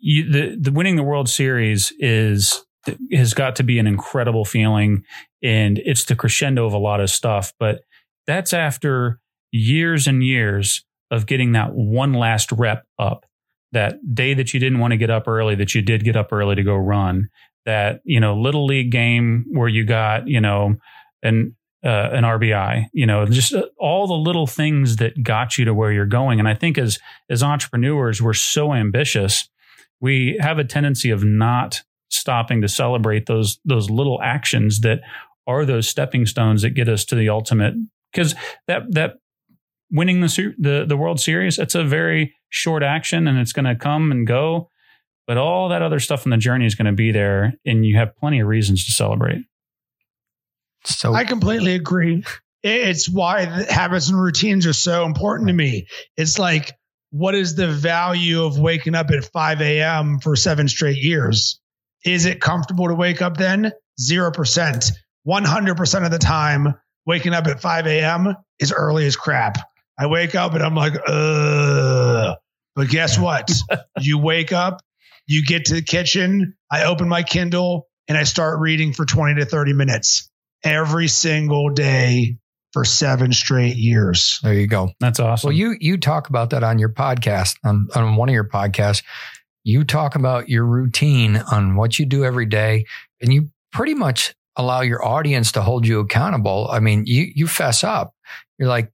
[SPEAKER 3] you, the the winning the World Series is has got to be an incredible feeling, and it's the crescendo of a lot of stuff. But that's after years and years of getting that one last rep up. That day that you didn't want to get up early, that you did get up early to go run. That you know little league game where you got you know an uh, an RBI, you know, just uh, all the little things that got you to where you're going. And I think as as entrepreneurs, we're so ambitious we have a tendency of not stopping to celebrate those those little actions that are those stepping stones that get us to the ultimate because that that winning the the the World Series, it's a very short action and it's going to come and go. But all that other stuff in the journey is going to be there, and you have plenty of reasons to celebrate.
[SPEAKER 4] So
[SPEAKER 1] I completely agree. It's why habits and routines are so important to me. It's like, what is the value of waking up at 5 a.m. for seven straight years? Is it comfortable to wake up then? 0%. 100% of the time, waking up at 5 a.m. is early as crap. I wake up and I'm like, ugh. But guess what? you wake up, you get to the kitchen, I open my Kindle, and I start reading for 20 to 30 minutes every single day for seven straight years.
[SPEAKER 4] there you go.
[SPEAKER 3] That's awesome.
[SPEAKER 4] Well, you you talk about that on your podcast on on one of your podcasts. You talk about your routine on what you do every day, and you pretty much allow your audience to hold you accountable. I mean, you you fess up. You're like,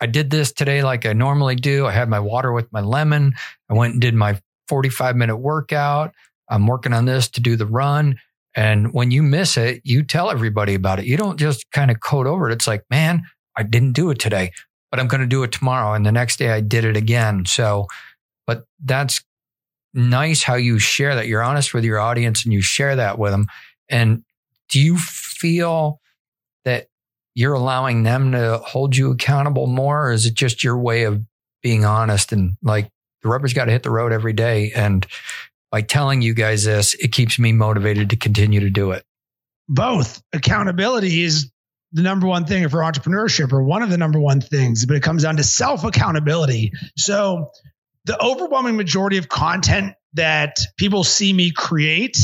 [SPEAKER 4] I did this today, like I normally do. I had my water with my lemon. I went and did my 45 minute workout. I'm working on this to do the run. And when you miss it, you tell everybody about it. You don't just kind of code over it. It's like, man, I didn't do it today but I'm going to do it tomorrow. And the next day I did it again. So, but that's nice how you share that. You're honest with your audience and you share that with them. And do you feel that you're allowing them to hold you accountable more? Or is it just your way of being honest and like the rubber's got to hit the road every day? And by telling you guys this, it keeps me motivated to continue to do it.
[SPEAKER 1] both. Accountability is the number one thing for entrepreneurship or one of the number one things but it comes down to self accountability so the overwhelming majority of content that people see me create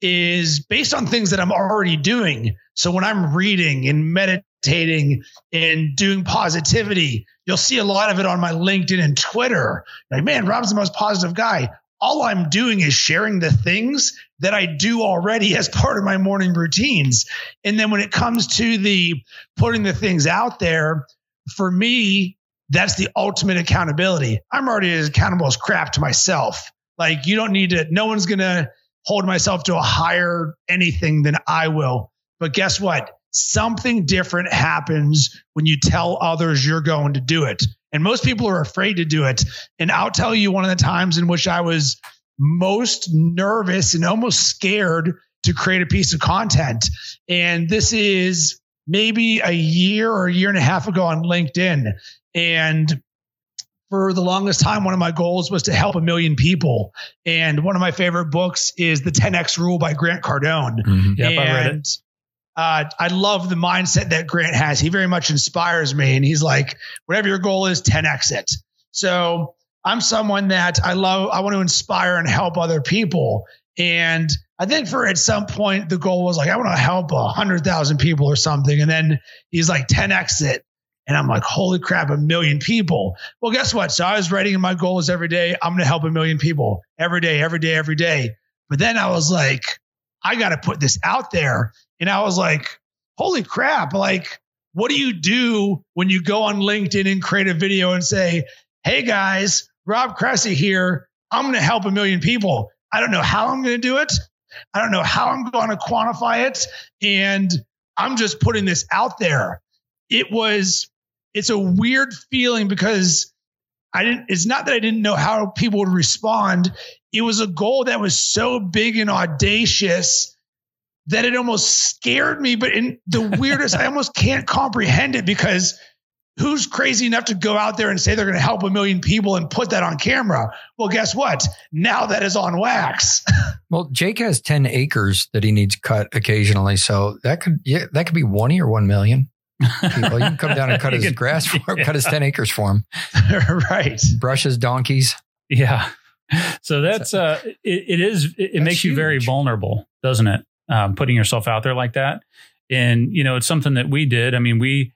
[SPEAKER 1] is based on things that i'm already doing. So when i'm reading and meditating and doing positivity you'll see a lot of it on my linkedin and twitter. Like man rob's the most positive guy all i'm doing is sharing the things that I do already as part of my morning routines. And then when it comes to the putting the things out there, for me, that's the ultimate accountability. I'm already as accountable as crap to myself. Like you don't need to, no one's going to hold myself to a higher anything than I will. But guess what? Something different happens when you tell others you're going to do it. And most people are afraid to do it. And I'll tell you one of the times in which I was most nervous and almost scared to create a piece of content. And this is maybe a year or a year and a half ago on LinkedIn. And for the longest time, one of my goals was to help a million people. And one of my favorite books is The 10X Rule by Grant Cardone.
[SPEAKER 4] Mm-hmm.
[SPEAKER 3] Yep,
[SPEAKER 1] and,
[SPEAKER 3] I read it.
[SPEAKER 1] Uh, I love the mindset that Grant has. He very much inspires me. And he's like, whatever your goal is, 10X it. So I'm someone that I love, I want to inspire and help other people. And I think for at some point, the goal was like, I want to help a hundred thousand people or something. And then he's like 10X it. And I'm like, holy crap, a million people. Well, guess what? So I was writing in my goals every day. I'm going to help a million people every day, every day, every day. But then I was like, I got to put this out there. And I was like, holy crap. Like, what do you do when you go on LinkedIn and create a video and say, hey guys, Rob Cressy here. I'm going to help a million people. I don't know how I'm going to do it. I don't know how I'm going to quantify it. And I'm just putting this out there. It was, it's a weird feeling because I didn't, it's not that I didn't know how people would respond. It was a goal that was so big and audacious that it almost scared me. But in the weirdest, I almost can't comprehend it because who's crazy enough to go out there and say they're going to help a million people and put that on camera? Well, guess what? Now that is on wax.
[SPEAKER 4] Well, Jake has 10 acres that he needs cut occasionally. So that could, yeah, that could be one or 1 million people. You can come down and cut his
[SPEAKER 3] can-
[SPEAKER 4] grass for him,
[SPEAKER 3] yeah.
[SPEAKER 4] cut his 10 acres for him,
[SPEAKER 1] right.
[SPEAKER 4] Brushes, donkeys.
[SPEAKER 3] Yeah. So that's uh it, it is it, it
[SPEAKER 4] That's
[SPEAKER 3] makes you very vulnerable, doesn't it? Um, putting yourself out there like that. And you know, it's something that we did. I mean, we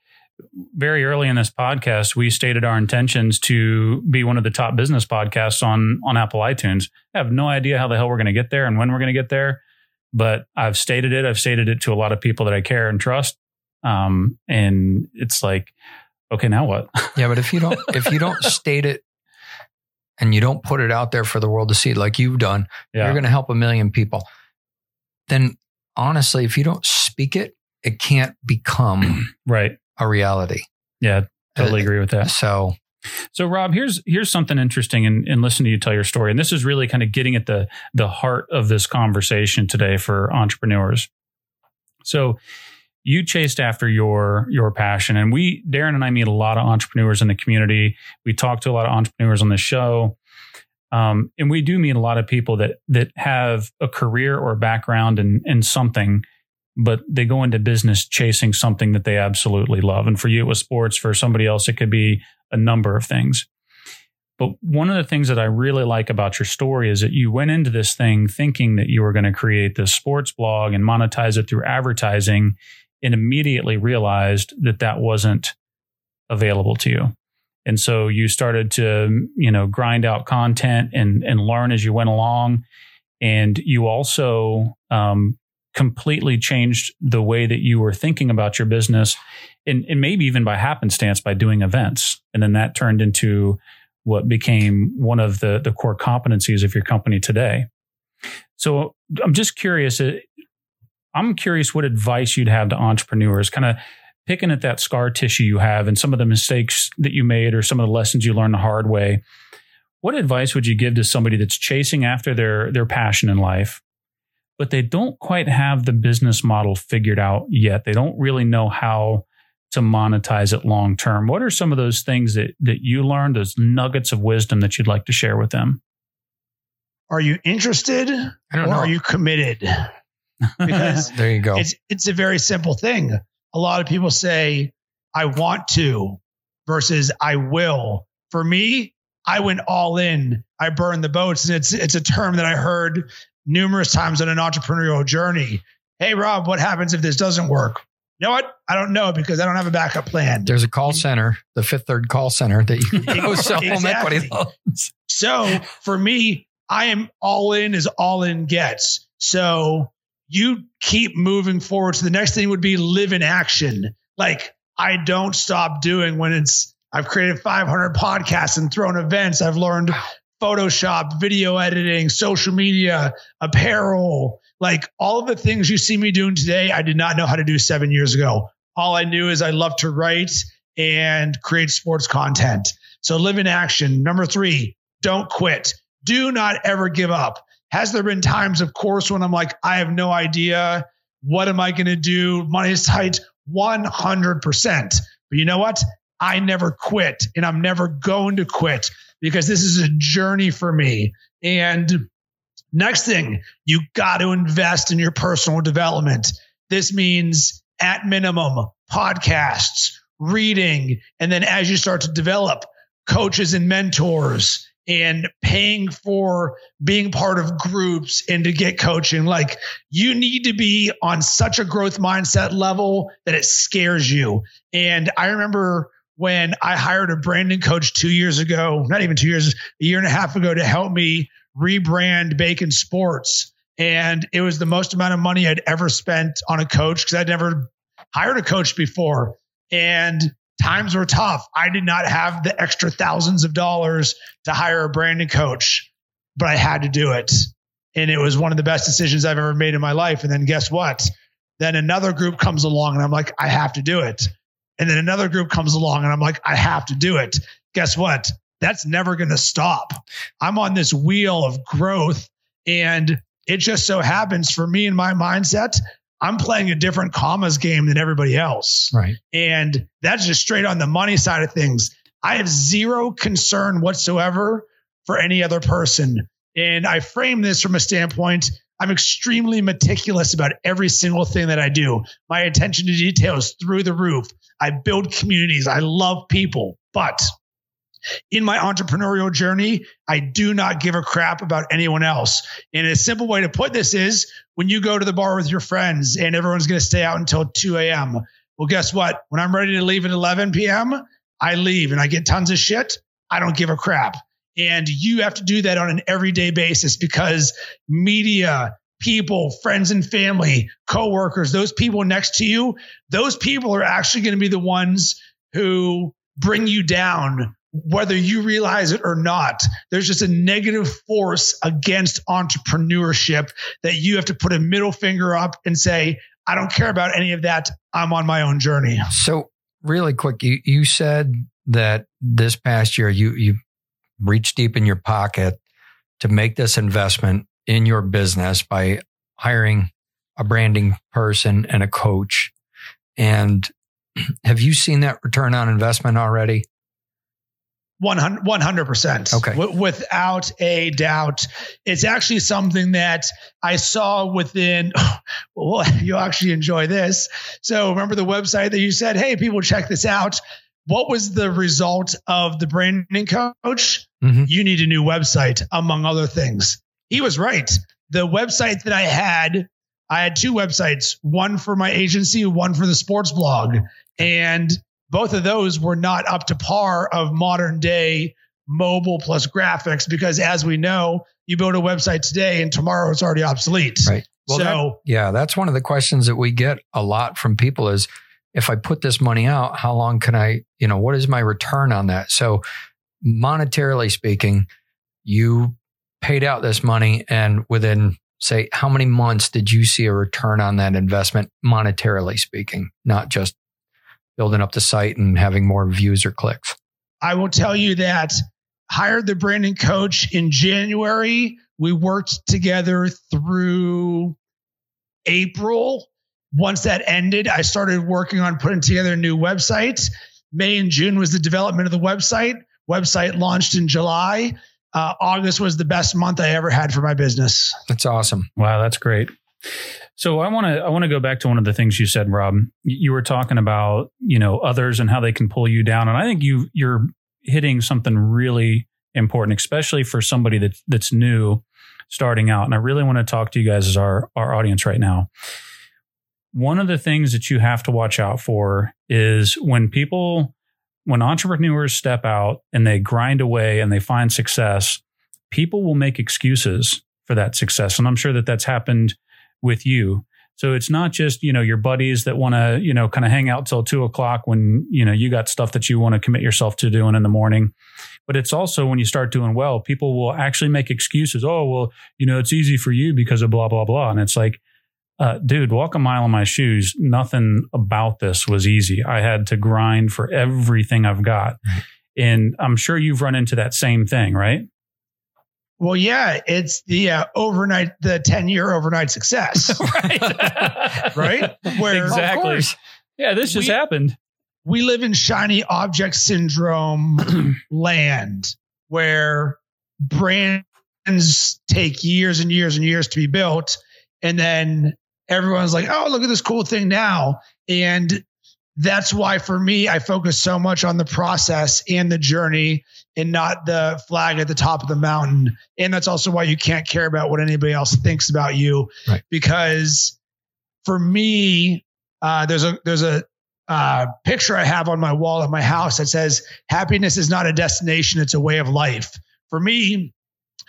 [SPEAKER 3] very early in this podcast, we stated our intentions to be one of the top business podcasts on on Apple iTunes. I have no idea how the hell we're going to get there and when we're going to get there, but I've stated it. I've stated it to a lot of people that I care and trust. Um, and it's like, okay, now what?
[SPEAKER 4] Yeah. But if you don't, if you don't state it and you don't put it out there for the world to see, like you've done,
[SPEAKER 3] yeah.
[SPEAKER 4] you're going to help a million people. Then honestly, if you don't speak it, it can't become
[SPEAKER 3] right.
[SPEAKER 4] a reality.
[SPEAKER 3] Yeah. totally
[SPEAKER 4] Uh,
[SPEAKER 3] agree with that.
[SPEAKER 4] So
[SPEAKER 3] So Rob, here's here's something interesting in, in listening to you tell your story. And this is really kind of getting at the the heart of this conversation today for entrepreneurs. So you chased after your your passion. And we, Darren and I meet a lot of entrepreneurs in the community. We talk to a lot of entrepreneurs on the show. Um, and we do meet a lot of people that that have a career or background in, in something, but they go into business chasing something that they absolutely love. And for you, it was sports. For somebody else, it could be a number of things. But one of the things that I really like about your story is that you went into this thing thinking that you were going to create this sports blog and monetize it through advertising and immediately realized that that wasn't available to you. And so you started to, you know, grind out content and, and learn as you went along. And you also um, completely changed the way that you were thinking about your business and, and maybe even by happenstance by doing events. And then that turned into what became one of the, the core competencies of your company today. So I'm just curious. uh, I'm curious what advice you'd have to entrepreneurs, kind of picking at that scar tissue you have and some of the mistakes that you made or some of the lessons you learned the hard way. What advice would you give to somebody that's chasing after their their passion in life, but they don't quite have the business model figured out yet? They don't really know how to monetize it long term. What are some of those things that that you learned, those nuggets of wisdom that you'd like to share with them?
[SPEAKER 1] Are you interested
[SPEAKER 4] I don't
[SPEAKER 1] or
[SPEAKER 4] know.
[SPEAKER 1] are you committed? Because
[SPEAKER 4] there you go.
[SPEAKER 1] it's it's a very simple thing. A lot of people say I want to versus I will. For me, I went all in. I burned the boats, and it's it's a term that I heard numerous times on an entrepreneurial journey. Hey, Rob, what happens if this doesn't work? You know what? I don't know because I don't have a backup plan.
[SPEAKER 4] There's a call center, the Fifth Third call center that you can go sell home equity loans.
[SPEAKER 1] So for me, I am all in as all in gets. So you keep moving forward. So the next thing would be live in action. Like I don't stop doing when it's, I've created 500 podcasts and thrown events. I've learned Photoshop, video editing, social media, apparel, like all of the things you see me doing today, I did not know how to do seven years ago. All I knew is I love to write and create sports content. So live in action. Number three, don't quit. Do not ever give up. Has there been times, of course, when I'm like, I have no idea. What am I going to do? Money is tight 100%. But you know what? I never quit and I'm never going to quit because this is a journey for me. And next thing, you got to invest in your personal development. This means at minimum podcasts, reading, and then as you start to develop, coaches and mentors and paying for being part of groups and to get coaching. Like you need to be on such a growth mindset level that it scares you. And I remember when I hired a branding coach two years ago, not even two years, a year and a half ago to help me rebrand Bacon Sports. And it was the most amount of money I'd ever spent on a coach because I'd never hired a coach before. And times were tough. I did not have the extra thousands of dollars to hire a branding coach, but I had to do it. And it was one of the best decisions I've ever made in my life. And then guess what? Then another group comes along and I'm like, I have to do it. And then another group comes along and I'm like, I have to do it. Guess what? That's never going to stop. I'm on this wheel of growth. And it just so happens for me and my mindset, I'm playing a different commas game than everybody else.
[SPEAKER 4] Right.
[SPEAKER 1] And that's just straight on the money side of things. I have zero concern whatsoever for any other person. And I frame this from a standpoint I'm extremely meticulous about every single thing that I do. My attention to detail is through the roof. I build communities. I love people. But in my entrepreneurial journey, I do not give a crap about anyone else. And a simple way to put this is when you go to the bar with your friends and everyone's going to stay out until 2 a.m. Well, guess what? When I'm ready to leave at 11 p.m., I leave and I get tons of shit. I don't give a crap. And you have to do that on an everyday basis because media, people, friends and family, coworkers, those people next to you, those people are actually going to be the ones who bring you down whether you realize it or not, there's just a negative force against entrepreneurship that you have to put a middle finger up and say, I don't care about any of that. I'm on my own journey.
[SPEAKER 4] So, really quick, you, you said that this past year you, you reached deep in your pocket to make this investment in your business by hiring a branding person and a coach. And have you seen that return on investment already?
[SPEAKER 1] 100 percent.
[SPEAKER 4] Okay.
[SPEAKER 1] W- without a doubt, it's actually something that I saw within. Well, you'll actually enjoy this. So remember the website that you said, "Hey, people, check this out." What was the result of the branding coach?
[SPEAKER 4] Mhm.
[SPEAKER 1] You need a new website, among other things. He was right. The website that I had, I had two websites, one for my agency, one for the sports blog, and both of those were not up to par of modern day mobile plus graphics because as we know you build a website today and tomorrow it's already obsolete
[SPEAKER 4] Right. Well,
[SPEAKER 1] so
[SPEAKER 4] that- yeah, that's one of the questions that we get a lot from people is if I put this money out, how long can I, you know, what is my return on that? So monetarily speaking, you paid out this money and within say how many months did you see a return on that investment monetarily speaking, not just building up the site and having more views or clicks?
[SPEAKER 1] i will tell you that hired the branding coach in january we worked together through april once that ended i started working on putting together a new website may and june was the development of the website website launched in july uh, august was the best month i ever had for my business
[SPEAKER 4] That's awesome.
[SPEAKER 3] Wow, that's great. So I want to I want to go back to one of the things you said, Rob. You were talking about you know others and how they can pull you down, and I think you you're hitting something really important, especially for somebody that's that's new, starting out. And I really want to talk to you guys as our our audience right now. One of the things that you have to watch out for is when people when entrepreneurs step out and they grind away and they find success, people will make excuses for that success. And I'm sure that that's happened with you. So it's not just, you know, your buddies that want to, you know, kind of hang out till two o'clock when, you know, you got stuff that you want to commit yourself to doing in the morning. But it's also when you start doing well, people will actually make excuses. Oh, well, you know, it's easy for you because of blah, blah, blah. And it's like, uh, dude, walk a mile in my shoes. Nothing about this was easy. I had to grind for everything I've got. And I'm sure you've run into that same thing, right?
[SPEAKER 1] Well, yeah, it's the uh, overnight, the 10 year overnight success,
[SPEAKER 3] right.
[SPEAKER 1] right? Where
[SPEAKER 3] Exactly. Yeah, this just
[SPEAKER 1] We-
[SPEAKER 3] happened.
[SPEAKER 1] we live in shiny object syndrome land where brands take years and years and years to be built. And then everyone's like, oh, look at this cool thing now. And that's why for me, I focus so much on the process and the journey and not the flag at the top of the mountain. And that's also why you can't care about what anybody else thinks about you.
[SPEAKER 4] Right.
[SPEAKER 1] Because for me, uh, there's a there's a uh, picture I have on my wall at my house that says, "Happiness is not a destination; it's a way of life." For me,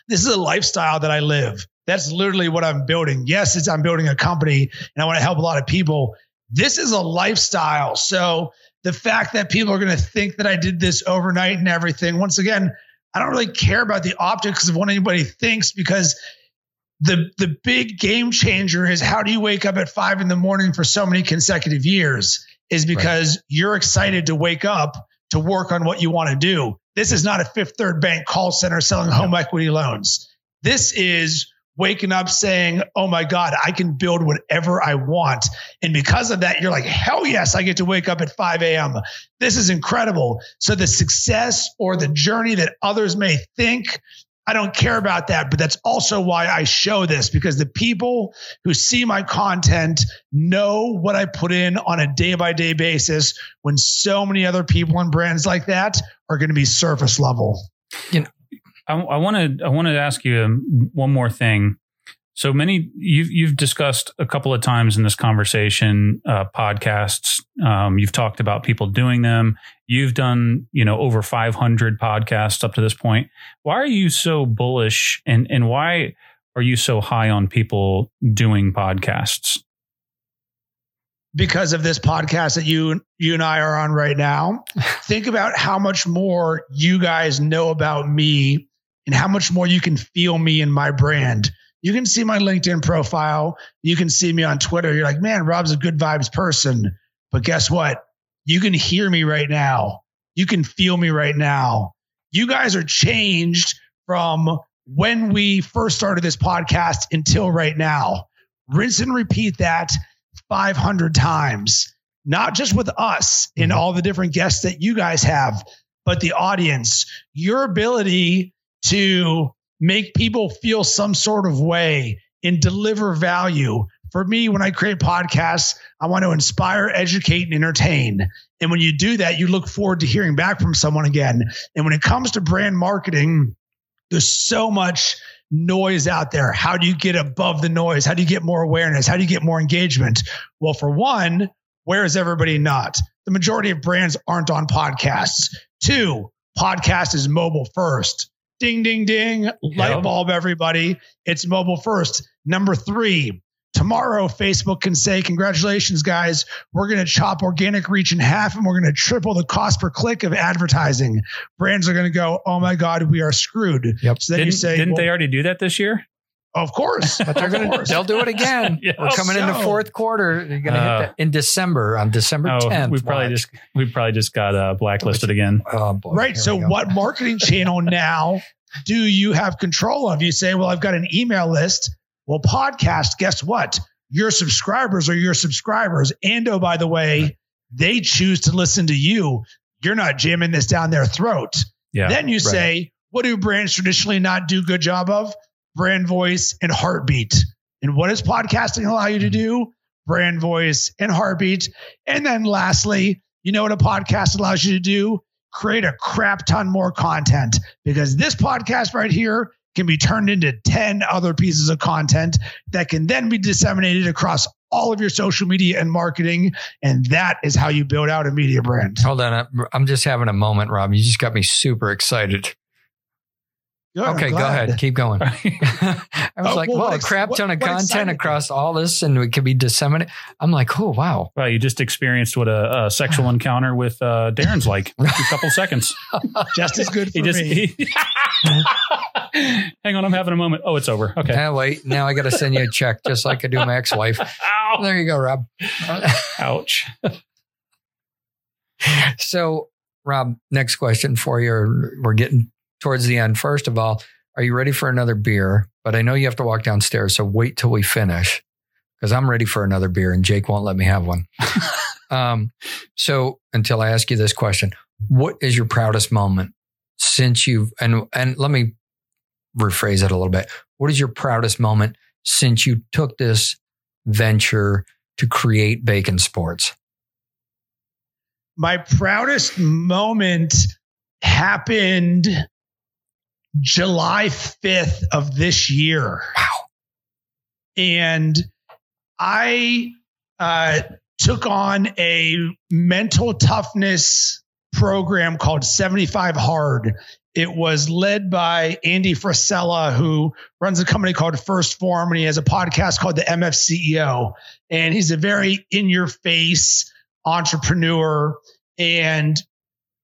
[SPEAKER 1] this is a lifestyle that I live. That's literally what I'm building. Yes, it's I'm building a company, and I want to help a lot of people. This is a lifestyle. So the fact that people are going to think that I did this overnight and everything, once again, I don't really care about the optics of what anybody thinks because the the big game changer is how do you wake up at five in the morning for so many consecutive years is because you're excited to wake up to work on what you want to do. This is not a fifth third bank call center selling home equity loans. This is waking up saying, Oh my God, I can build whatever I want. And because of that, you're like, hell yes, I get to wake up at 5 a.m. This is incredible. So the success or the journey that others may think I don't care about that, but that's also why I show this because the people who see my content know what I put in on a day by day basis when so many other people and brands like that are going to be surface level.
[SPEAKER 3] I want to I want to ask you um, one more thing. So many you've you've discussed a couple of times in this conversation uh, podcasts. Um, you've talked about people doing them. You've done you know over 500 podcasts up to this point. Why are you so bullish and and why are you so high on people doing podcasts?
[SPEAKER 1] because of this podcast that you you and I are on right now. Think about how much more you guys know about me and how much more you can feel me and my brand. You can see my LinkedIn profile. You can see me on Twitter. You're like, man, Rob's a good vibes person. But guess what? You can hear me right now. You can feel me right now. You guys are changed from when we first started this podcast until right now. Rinse and repeat that 500 times, not just with us and
[SPEAKER 4] Mhm.
[SPEAKER 1] all the different guests that you guys have, but the audience. Your ability to make people feel some sort of way and deliver value. For me, when I create podcasts, I want to inspire, educate, and entertain. And when you do that, you look forward to hearing back from someone again. And when it comes to brand marketing, there's so much noise out there. How do you get above the noise? How do you get more awareness? How do you get more engagement? Well, for one, where is everybody not? The majority of brands aren't on podcasts. Two, podcast is mobile first. Ding, ding, ding. Light bulb, everybody. It's mobile first. Number three, tomorrow Facebook can say, Congratulations, guys. We're going to chop organic reach in half and we're going to triple the cost per click of advertising. Brands are going to go, Oh my God, we are screwed.
[SPEAKER 4] Yep.
[SPEAKER 1] So then
[SPEAKER 3] Didn't,
[SPEAKER 1] say,
[SPEAKER 3] didn't
[SPEAKER 1] well,
[SPEAKER 3] they already do that this year?
[SPEAKER 1] Of course.
[SPEAKER 4] But they're gonna they'll do it again.
[SPEAKER 3] Yeah.
[SPEAKER 4] We're coming in
[SPEAKER 1] the
[SPEAKER 4] fourth quarter. They're gonna
[SPEAKER 3] Uh,
[SPEAKER 4] hit that in December on December
[SPEAKER 3] Oh,
[SPEAKER 4] 10th.
[SPEAKER 3] we probably just we probably just got uh, blacklisted again.
[SPEAKER 4] oh boy.
[SPEAKER 1] Right. So, what marketing channel now do you have control of? You say, Well, I've got an email list. Well, podcast, guess what? Your subscribers are your subscribers. And oh, by the way, they choose to listen to you. You're not jamming this down their throat.
[SPEAKER 3] Yeah.
[SPEAKER 1] then you
[SPEAKER 4] right.
[SPEAKER 1] say, What do brands traditionally not do good job of? Brand voice and heartbeat. And what does podcasting allow you to do? Brand voice and heartbeat. And then lastly, you know what a podcast allows you to do? Create a crap ton more content because this podcast right here can be turned into 10 other pieces of content that can then be disseminated across all of your social media and marketing. And that is how you build out a media brand.
[SPEAKER 4] Hold on. I'm- just having a moment, Rob. You just got me super excited.
[SPEAKER 1] Good, I'm
[SPEAKER 4] okay, go ahead. Keep going. I was
[SPEAKER 1] Oh,
[SPEAKER 4] like,
[SPEAKER 1] well,
[SPEAKER 4] well,
[SPEAKER 1] what
[SPEAKER 4] a
[SPEAKER 1] ex-
[SPEAKER 4] crap
[SPEAKER 1] what-
[SPEAKER 4] ton of content
[SPEAKER 1] excited you?
[SPEAKER 4] across all this and it could be disseminated. I'm like, oh, wow.
[SPEAKER 3] Well, you just experienced what a, a sexual encounter with uh, Darren's like. A couple seconds.
[SPEAKER 1] Just as good for
[SPEAKER 3] He just.
[SPEAKER 1] me.
[SPEAKER 3] He, hang on, I'm having a moment. Oh, it's over. Okay.
[SPEAKER 4] Ah, wait, now I got to send you a check just like I do my ex wife.
[SPEAKER 3] Ow!
[SPEAKER 4] There you go, Rob.
[SPEAKER 3] Ouch.
[SPEAKER 4] So, Rob, next question for you. We're getting towards the end. First of all, are you ready for another beer? But I know you have to walk downstairs, so wait till we finish because I'm ready for another beer and Jake won't let me have one. um, so, until I ask you this question, what is your proudest moment since you've and and let me rephrase it a little bit. What is your proudest moment since you took this venture to create Bacon Sports?
[SPEAKER 1] my proudest moment happened July 5th of this year.
[SPEAKER 4] Wow.
[SPEAKER 1] And I uh, took on a mental toughness program called 75 Hard. It was led by Andy Frisella, who runs a company called First Form, and he has a podcast called the MF CEO. And he's a very in your face entrepreneur. And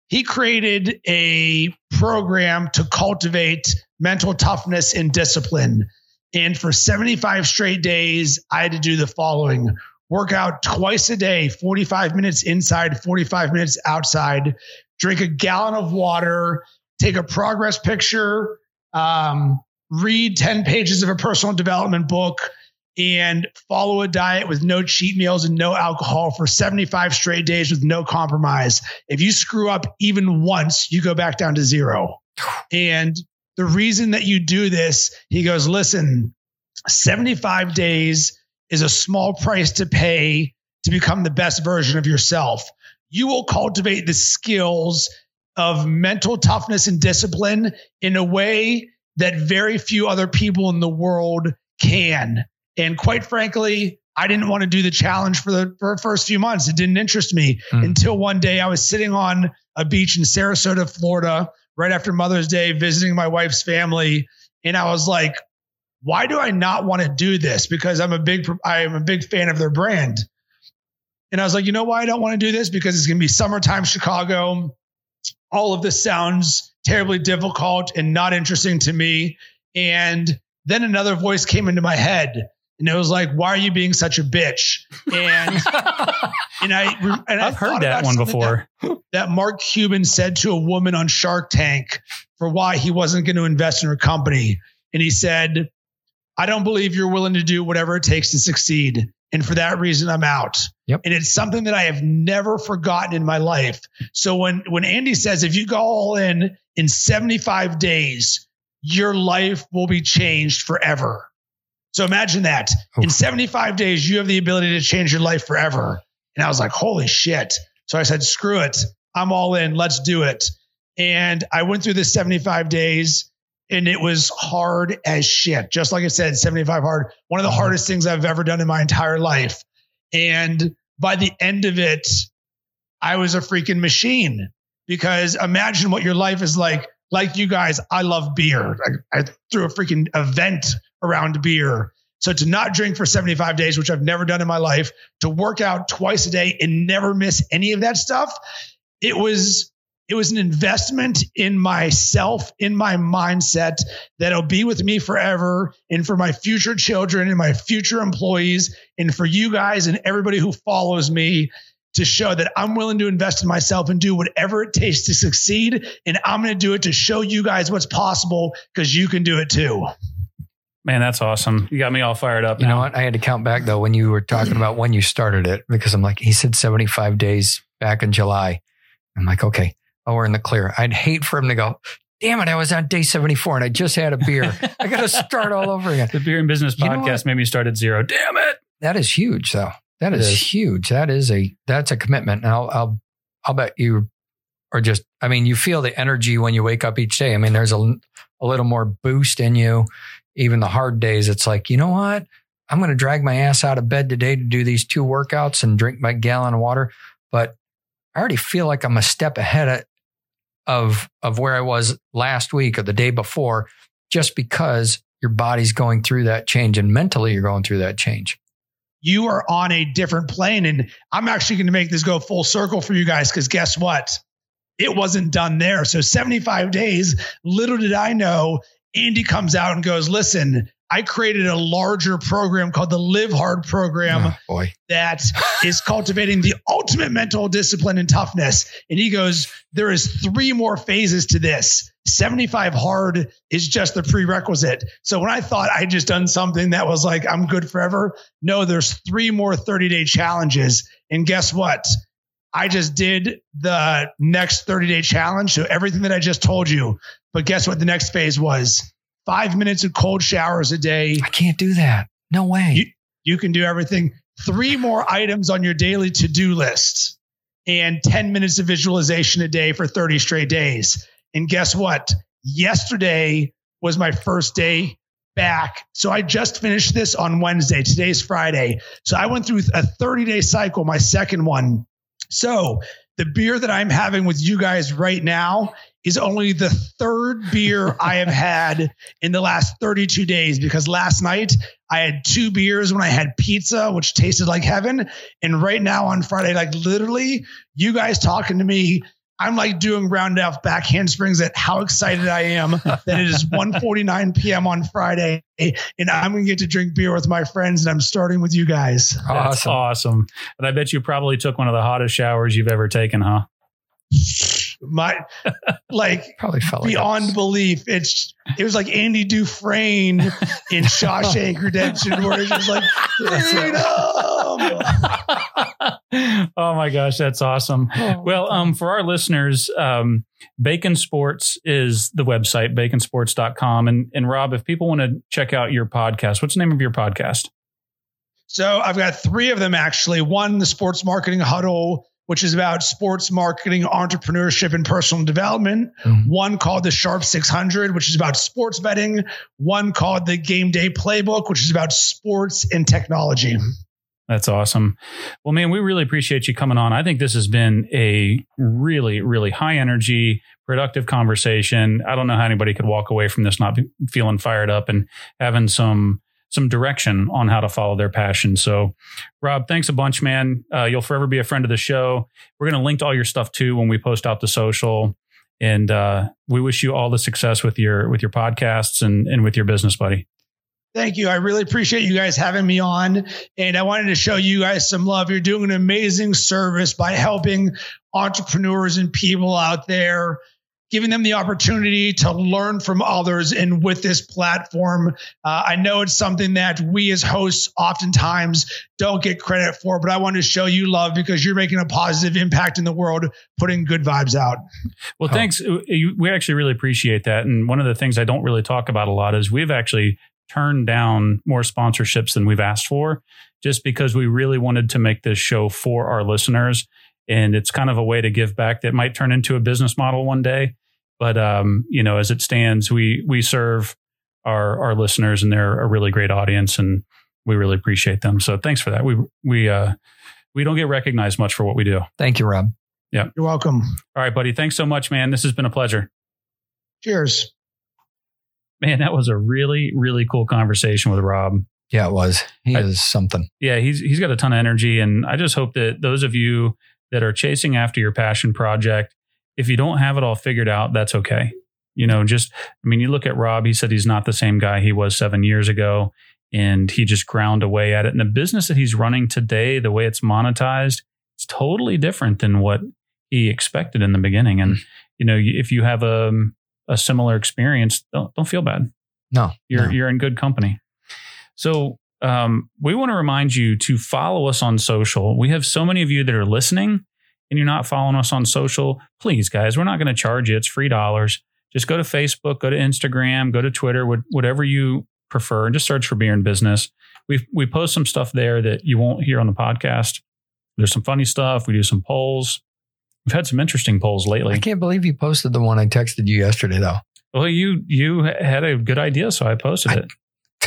[SPEAKER 1] he created a program to cultivate mental toughness and discipline. And for 75 straight days, I had to do the following. Work out twice a day, 45 minutes inside, 45 minutes outside, drink a gallon of water, take a progress picture, um, read 10 pages of a personal development book, and follow a diet with no cheat meals and no alcohol for 75 straight days with no compromise. If you screw up even once, you go back down to zero. And the reason that you do this, he goes, listen, 75 days is a small price to pay to become the best version of yourself. You will cultivate the skills of mental toughness and discipline in a way that very few other people in the world can. And quite frankly, I didn't want to do the challenge for the, for the first few months. It didn't interest me
[SPEAKER 4] Mm.
[SPEAKER 1] until one day I was sitting on a beach in Sarasota, Florida, right after Mother's Day, visiting my wife's family. And I was like, why do I not want to do this? Because I'm a big, I am a big fan of their brand. And I was like, you know why I don't want to do this? Because it's going to be summertime Chicago. All of this sounds terribly difficult and not interesting to me. And then another voice came into my head and it was like, "Why are you being such a bitch?" And and I and
[SPEAKER 3] I've heard that one before.
[SPEAKER 1] That, that Mark Cuban said to a woman on Shark Tank for why he wasn't going to invest in her company, and he said, "I don't believe you're willing to do whatever it takes to succeed." And for that reason, I'm out.
[SPEAKER 4] Yep.
[SPEAKER 1] And it's something that I have never forgotten in my life. So when when Andy says if you go all in in 75 days, your life will be changed forever. So imagine that. In 75 days, you have the ability to change your life forever. And I was like, holy shit. So I said, screw it. I'm all in. Let's do it. And I went through the 75 days and it was hard as shit. Just like I said, 75 hard. One of the uh-huh. hardest things I've ever done in my entire life. And by the end of it, I was a freaking machine because imagine what your life is like. Like you guys, I love beer. I, I threw a freaking event around beer. So to not drink for 75 days, which I've never done in my life, to work out twice a day and never miss any of that stuff, it was it was an investment in myself, in my mindset that'll be with me forever and for my future children and my future employees and for you guys and everybody who follows me to show that I'm willing to invest in myself and do whatever it takes to succeed. And I'm going to do it to show you guys what's possible because you can do it too.
[SPEAKER 3] Man, that's awesome. You got me all fired up.
[SPEAKER 4] You
[SPEAKER 3] now.
[SPEAKER 4] know what? I had to count back though when you were talking about when you started it because I'm like, he said 75 days back in July. I'm like, okay, oh, we're in the clear. I'd hate for him to go, damn it, I was on day 74 and I just had a beer. I got to start all over again.
[SPEAKER 3] The Beer and Business
[SPEAKER 4] You
[SPEAKER 3] podcast made me start at zero. Damn it.
[SPEAKER 4] That is huge though. That is,
[SPEAKER 3] is.
[SPEAKER 4] huge. That is a, that's a commitment. And I'll, I'll, I'll bet you are just, I mean, you feel the energy when you wake up each day. I mean, there's a, a little more boost in you. Even the hard days, it's like, you know what? I'm going to drag my ass out of bed today to do these two workouts and drink my gallon of water. But I already feel like I'm a step ahead of, of, where I was last week or the day before, just because your body's going through that change and mentally you're going through that change.
[SPEAKER 1] You are on a different plane. And I'm actually going to make this go full circle for you guys because guess what? It wasn't done there. So 75 days, little did I know, Andy comes out and goes, Listen, I created a larger program called the Live Hard program
[SPEAKER 4] Oh,
[SPEAKER 1] that is cultivating the ultimate mental discipline and toughness. And he goes, There is three more phases to this. 75 hard is just the prerequisite. So when I thought I just done something that was like, I'm good forever, no, there's three more 30 day challenges. And guess what? I just did the next 30 day challenge. So everything that I just told you. But guess what the next phase was? Five minutes of cold showers a day.
[SPEAKER 4] I can't do that. No way.
[SPEAKER 1] You- You can do everything. Three more items on your daily to do list and 10 minutes of visualization a day for 30 straight days. And guess what? Yesterday was my first day back. So I just finished this on Wednesday. Today's Friday. So I went through a 30 day cycle, my second one. So the beer that I'm having with you guys right now is only the third beer I have had in the last 32 days because last night I had two beers when I had pizza, which tasted like heaven. And right now on Friday, like literally, you guys talking to me, I'm like doing round off back handsprings at how excited I am that it is 1:49 p.m. on Friday, and I'm gonna get to drink beer with my friends, and I'm starting with you guys.
[SPEAKER 3] That's
[SPEAKER 4] awesome.
[SPEAKER 3] awesome. And I bet you probably took one of the hottest showers you've ever taken, huh?
[SPEAKER 1] My like
[SPEAKER 4] Probably felt
[SPEAKER 1] beyond
[SPEAKER 4] that.
[SPEAKER 1] belief. It's it was like Andy Dufresne in Shawshank Redemption, where it's just like freedom.
[SPEAKER 3] Oh my gosh, that's awesome. Well, um, for our listeners, um, Bacon Sports is the website, baconsports.com. And, and Rob, if people want to check out your podcast, what's the name of your podcast?
[SPEAKER 1] So I've got three of them actually. One, the Sports Marketing Huddle, which is about sports marketing, entrepreneurship, and personal development.
[SPEAKER 4] Mhm.
[SPEAKER 1] One called the Sharp 600, which is about sports betting. One called the Game Day Playbook, which is about sports and technology.
[SPEAKER 3] That's awesome. Well, man, we really appreciate you coming on. I think this has been a really, really high energy, productive conversation. I don't know how anybody could walk away from this not feeling fired up and having some some direction on how to follow their passion. So, Rob, thanks a bunch, man. Uh, you'll forever be a friend of the show. We're going to link to all your stuff too when we post out the social. And uh, we wish you all the success with your with your podcasts and and with your business, buddy.
[SPEAKER 1] Thank you. I really appreciate you guys having me on. And I wanted to show you guys some love. You're doing an amazing service by helping entrepreneurs and people out there giving them the opportunity to learn from others. And with this platform, uh, I know it's something that we as hosts oftentimes don't get credit for, but I want to show you love because you're making a positive impact in the world, putting good vibes out.
[SPEAKER 3] Well, thanks. We actually really appreciate that. And one of the things I don't really talk about a lot is we've actually turned down more sponsorships than we've asked for just because we really wanted to make this show for our listeners and it's kind of a way to give back that might turn into a business model one day but um, you know, as it stands, we we serve our our listeners, and they're a really great audience, and we really appreciate them. So thanks for that. We we uh, we don't get recognized much for what we do.
[SPEAKER 4] Thank you, Rob.
[SPEAKER 3] Yeah,
[SPEAKER 1] you're welcome.
[SPEAKER 3] All right, buddy. Thanks so much, man. This has been a pleasure.
[SPEAKER 1] Cheers.
[SPEAKER 3] Man, that was a really really cool conversation with Rob.
[SPEAKER 4] Yeah, it was. He I, is something.
[SPEAKER 3] Yeah, he's he's got a ton of energy, and I just hope that those of you that are chasing after your passion project if you don't have it all figured out, that's okay. You know, just, I mean, you look at Rob, he said he's not the same guy he was seven years ago, and he just ground away at it. And the business that he's running today, the way it's monetized, it's totally different than what he expected in the beginning. And, mm. you know, if you have a, a similar experience, don't, don't feel bad.
[SPEAKER 4] No,
[SPEAKER 3] you're,
[SPEAKER 4] no.
[SPEAKER 3] you're in good company. So, um, we want to remind you to follow us on social. We have so many of you that are listening and you're not following us on social, please, guys, we're not going to charge you. It's free dollars. Just go to Facebook, go to Instagram, go to Twitter, whatever you prefer, and just search for Beer and Business. We we post some stuff there that you won't hear on the podcast. There's some funny stuff. We do some polls. We've had some interesting polls lately.
[SPEAKER 4] I can't believe you posted the one I texted you yesterday, though.
[SPEAKER 3] Well, you you had a good idea, so I posted it.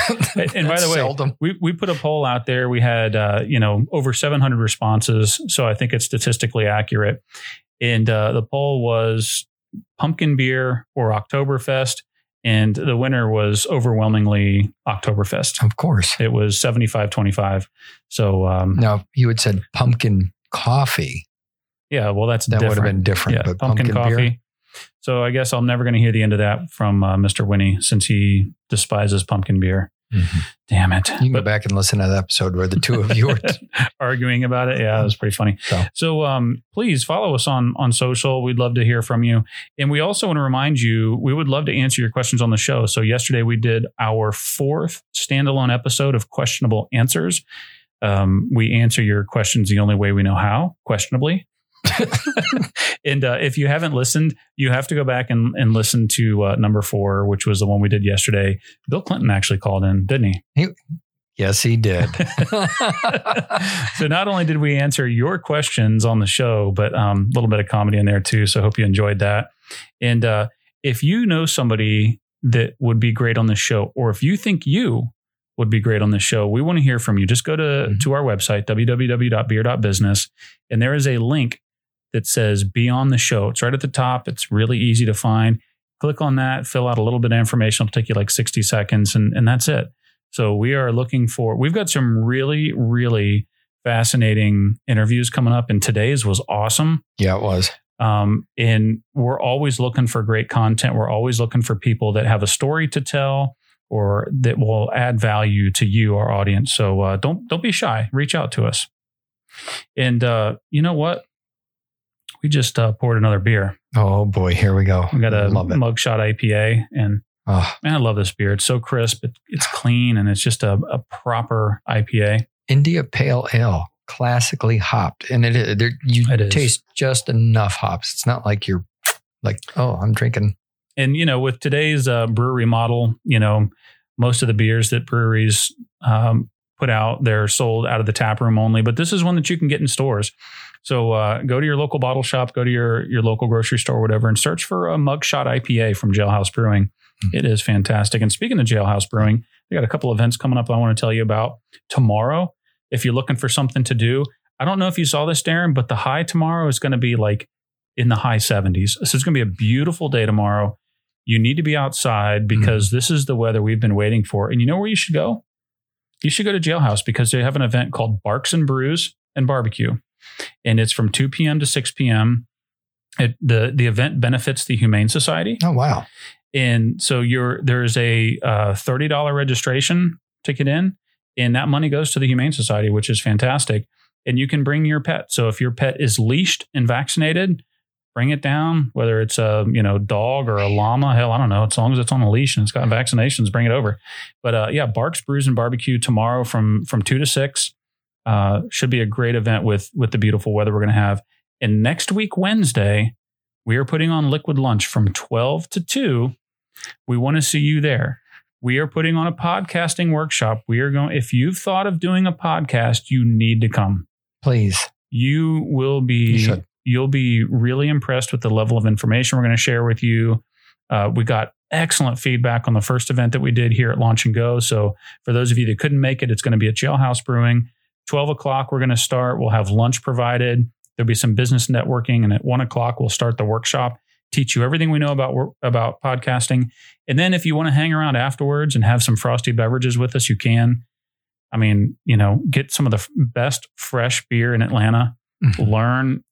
[SPEAKER 3] and by the way, seldom. we we put a poll out there. We had uh, you know over 700 responses, so I think it's statistically accurate. And uh, the poll was pumpkin beer or Oktoberfest, and the winner was overwhelmingly Oktoberfest.
[SPEAKER 4] Of course,
[SPEAKER 3] it was 75 25. So um,
[SPEAKER 4] now you had said pumpkin coffee.
[SPEAKER 3] Yeah, well, that's
[SPEAKER 4] that
[SPEAKER 3] different.
[SPEAKER 4] would have been different.
[SPEAKER 3] Yeah,
[SPEAKER 4] but
[SPEAKER 3] pumpkin, pumpkin coffee. Beer? So I guess I'm never going to hear the end of that from uh, Mr. Winnie since he despises pumpkin beer. Mm-hmm. Damn it.
[SPEAKER 4] You can but, go back and listen to that episode where the two of you were
[SPEAKER 3] arguing about it. Yeah, it was pretty funny. So, so um, please follow us on on social. We'd love to hear from you. And we also want to remind you, we would love to answer your questions on the show. So yesterday we did our fourth standalone episode of Questionable Answers. Um, we answer your questions the only way we know how, questionably. and uh, if you haven't listened, you have to go back and, and listen to uh, number four, which was the one we did yesterday. Bill Clinton actually called in, didn't he? he
[SPEAKER 4] yes, he did.
[SPEAKER 3] so not only did we answer your questions on the show, but um, a little bit of comedy in there too. So I hope you enjoyed that. And uh, if you know somebody that would be great on the show, or if you think you would be great on this show. We want to hear from you. Just go to, mm-hmm. to our website, www.beer.business, and there is a link that says be on the show. It's right at the top. It's really easy to find. Click on that, fill out a little bit of information. It'll take you like 60 seconds, and, and that's it. So we are looking for, we've got some really, really fascinating interviews coming up, and today's was awesome.
[SPEAKER 4] Yeah, it was.
[SPEAKER 3] Um, and we're always looking for great content. We're always looking for people that have a story to tell or that will add value to you, our audience. So uh, don't don't be shy. Reach out to us. And uh, you know what? We just uh, poured another beer.
[SPEAKER 4] Oh boy, here we go.
[SPEAKER 3] We got a mugshot IPA, and oh. man, I love this beer. It's so crisp, it, it's clean, and it's just a, a, proper IPA.
[SPEAKER 4] India Pale Ale, classically hopped, and it, it you it taste just enough hops. It's not like you're like, oh, I'm drinking.
[SPEAKER 3] And you know, with today's uh, brewery model, you know, most of the beers that breweries um, put out, they're sold out of the tap room only. But this is one that you can get in stores. So uh, go to your local bottle shop, go to your your local grocery store, whatever, and search for a mugshot IPA from Jailhouse Brewing. Mm-hmm. It is fantastic. And speaking of Jailhouse Brewing, we got a couple events coming up I want to tell you about tomorrow. If you're looking for something to do, I don't know if you saw this, Darren, but the high tomorrow is going to be like in the high 70s. So it's going to be a beautiful day tomorrow. You need to be outside because mm-hmm. this is the weather we've been waiting for. And you know where you should go? You should go to Jailhouse because they have an event called Barks and Brews and Barbecue and it's from 2 p.m. to 6 p.m. It, the the event benefits the Humane Society.
[SPEAKER 4] Oh wow!
[SPEAKER 3] And so you're there's a uh, thirty dollar registration ticket in, and that money goes to the Humane Society, which is fantastic. And you can bring your pet. So if your pet is leashed and vaccinated, bring it down. Whether it's a you know dog or a llama, hell, I don't know. As long as it's on a leash and it's got vaccinations, bring it over. But uh, yeah, Barks Brews and Barbecue tomorrow from from two to six. Uh, should be a great event with with the beautiful weather we're going to have. And next week Wednesday, we are putting on Liquid Lunch from twelve to two. We want to see you there. We are putting on a podcasting workshop. We are going. If you've thought of doing a podcast, you need to come.
[SPEAKER 4] Please.
[SPEAKER 3] You will be.
[SPEAKER 4] you
[SPEAKER 3] you'll be really impressed with the level of information we're going to share with you. Uh, we got excellent feedback on the first event that we did here at Launch and Go. So for those of you that couldn't make it, it's going to be at Jailhouse Brewing. 12 o'clock, we're going to start. We'll have lunch provided. There'll be some business networking. And at one o'clock, we'll start the workshop, teach you everything we know about, about podcasting. And then if you want to hang around afterwards and have some frosty beverages with us, you can. I mean, you know, get some of the best fresh beer in Atlanta,
[SPEAKER 4] Mhm.
[SPEAKER 3] learn,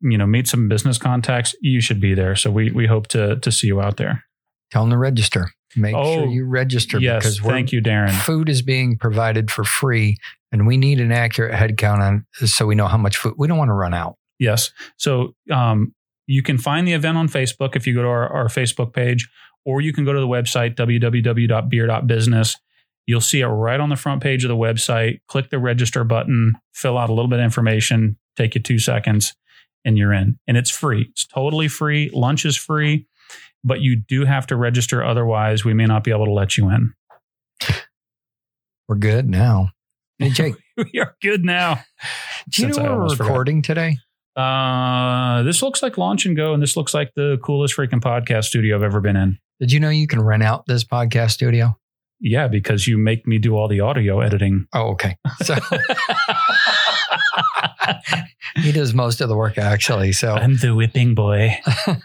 [SPEAKER 3] you know, meet some business contacts. You should be there. So we, we hope to, to see you out there.
[SPEAKER 4] Tell them to register. Make
[SPEAKER 3] Oh,
[SPEAKER 4] sure you register
[SPEAKER 3] Yes.
[SPEAKER 4] because
[SPEAKER 3] Thank you, Darren.
[SPEAKER 4] food is being provided for free and we need an accurate head count on so we know how much food we don't want to run out.
[SPEAKER 3] Yes. So um, you can find the event on Facebook if you go to our, our Facebook page, or you can go to the website, www.beer.business. You'll see it right on the front page of the website. Click the register button, fill out a little bit of information, take you two seconds, and you're in. And it's free. It's totally free. Lunch is free, but you do have to register. Otherwise, we may not be able to let you in.
[SPEAKER 4] We're good now. Hey, Jake,
[SPEAKER 3] we are good now.
[SPEAKER 4] do you
[SPEAKER 3] Since
[SPEAKER 4] know we're
[SPEAKER 3] almost forgot.
[SPEAKER 4] recording today?
[SPEAKER 3] Uh, this looks like Launch and Go, and this looks like the coolest freaking podcast studio I've ever been in.
[SPEAKER 4] Did you know you can rent out this podcast studio?
[SPEAKER 3] Yeah, because you make me do all the audio editing.
[SPEAKER 4] Oh, okay. So he does most of the work actually. So
[SPEAKER 3] I'm the whipping boy.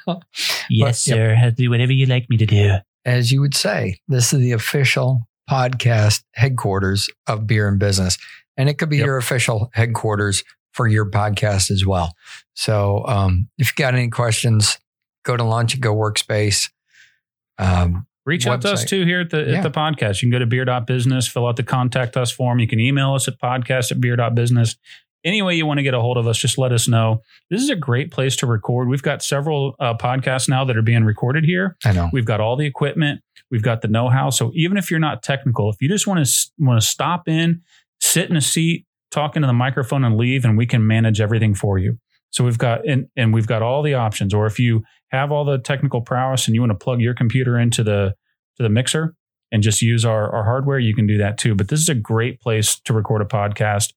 [SPEAKER 4] But,
[SPEAKER 3] Yes,
[SPEAKER 4] yep.
[SPEAKER 3] sir. I'll do whatever you like me to do.
[SPEAKER 4] as you would say, this is the official podcast headquarters of Beer and Business. And it could be
[SPEAKER 3] Yep.
[SPEAKER 4] your official headquarters for your podcast as well. So um, if you've got any questions, go to Launch and Go Workspace. Um,
[SPEAKER 3] Reach out to us too here at the
[SPEAKER 4] Yeah.
[SPEAKER 3] at the podcast. You can go to beer.business, fill out the contact us form. You can email us at podcast at beer.business. Any way you want to get a hold of us, just let us know. This is a great place to record. We've got several uh, podcasts now that are being recorded here.
[SPEAKER 4] I know.
[SPEAKER 3] We've got all the equipment. We've got the know-how. So even if you're not technical, if you just want to want to stop in, sit in a seat, talk into the microphone, and leave, and we can manage everything for you. So we've got and and we've got all the options. Or if you have all the technical prowess and you want to plug your computer into the to the mixer and just use our, our hardware, you can do that too. But this is a great place to record a podcast.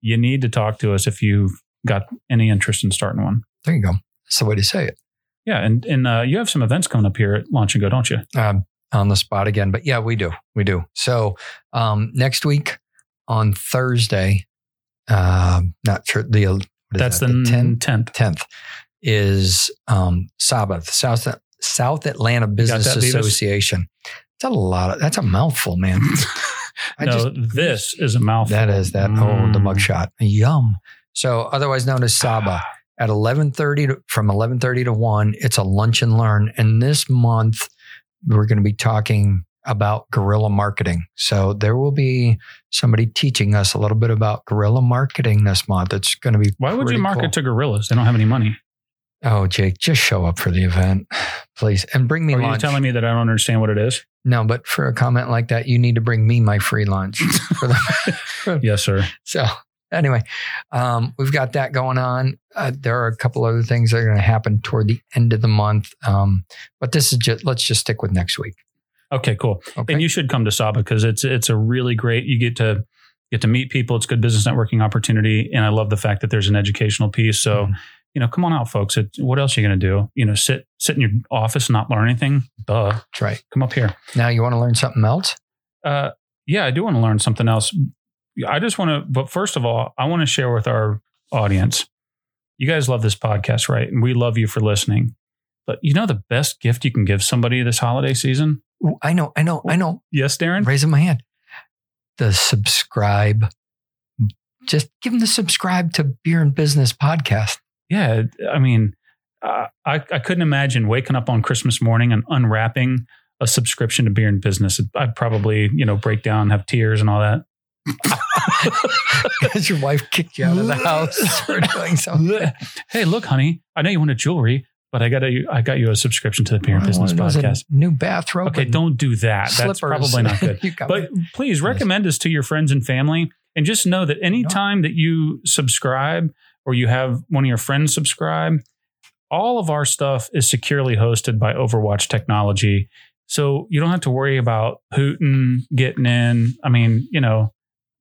[SPEAKER 3] You need to talk to us if you've got any interest in starting one.
[SPEAKER 4] There you go. That's the way to say it.
[SPEAKER 3] Yeah, and and uh, you have some events coming up here at Launch and Go, don't you?
[SPEAKER 4] Um, on the spot again, but yeah, we do. We do. So um, next week on Thursday, um, not sure the
[SPEAKER 3] That's
[SPEAKER 4] that,
[SPEAKER 3] the
[SPEAKER 4] 10th?
[SPEAKER 3] tenth.
[SPEAKER 4] 10th is um, Sabbath, South, South Atlanta Business
[SPEAKER 3] that,
[SPEAKER 4] Association. It's a lot of, that's a mouthful, man. I
[SPEAKER 3] no,
[SPEAKER 4] just-
[SPEAKER 3] this is a mouthful.
[SPEAKER 4] That is that. Oh, the
[SPEAKER 3] Mm.
[SPEAKER 4] mugshot. Yum. So otherwise known as Saba. At 1130 to, from 1130 to 1, it's a lunch and learn. And this month, we're going to be talking about guerrilla marketing. So there will be somebody teaching us a little bit about guerrilla marketing this month. It's going to be
[SPEAKER 3] Why would you market
[SPEAKER 4] cool.
[SPEAKER 3] to gorillas? They don't have any money.
[SPEAKER 4] Oh, Jake, just show up for the event, please, and bring me
[SPEAKER 3] Are you
[SPEAKER 4] lunch.
[SPEAKER 3] telling me that I don't understand what it is?
[SPEAKER 4] no, but for a comment like that, you need to bring me my free lunch.
[SPEAKER 3] Yes, sir.
[SPEAKER 4] so anyway, um, we've got that going on. Uh, there are a couple other things that are going to happen toward the end of the month, um, but this is just let's just stick with next week.
[SPEAKER 3] Okay, cool.
[SPEAKER 4] Okay.
[SPEAKER 3] And you should come to Saba because it's it's a really great. You get to get to meet people. It's good business networking opportunity, and I love the fact that there's an educational piece. So.
[SPEAKER 4] Mhm.
[SPEAKER 3] You know, come on out, folks. It, what else are you going to do? You know, sit sit in your office and not learn anything? Duh.
[SPEAKER 4] That's right.
[SPEAKER 3] Come up here.
[SPEAKER 4] Now you want to learn something else?
[SPEAKER 3] Uh, yeah, I do want to learn something else. I just want to, but first of all, I want to share with our audience. You guys love this podcast, right? And we love you for listening. But you know the best gift you can give somebody this holiday season?
[SPEAKER 4] I know, I know, I know.
[SPEAKER 3] Yes, Darren.
[SPEAKER 4] Raising my hand. The subscribe. Just give them the subscribe to Beer and Business podcast.
[SPEAKER 3] Yeah, I mean, uh, I, I couldn't imagine waking up on Christmas morning and unwrapping a subscription to Beer and Business. I'd probably, you know, break down, have tears and all that.
[SPEAKER 4] Because your wife kicked you out of the house for doing something.
[SPEAKER 3] hey, look, honey, I know you wanted jewelry, but I got a, I got you a subscription to the Beer and Business podcast.
[SPEAKER 4] New bathrobe.
[SPEAKER 3] Okay, don't do that. That's probably not good. But
[SPEAKER 4] me.
[SPEAKER 3] please recommend us to your friends and family. And just know that anytime that you subscribe or you have one of your friends subscribe, all of our stuff is securely hosted by Overwatch technology. So you don't have to worry about Putin getting in. I mean, you know,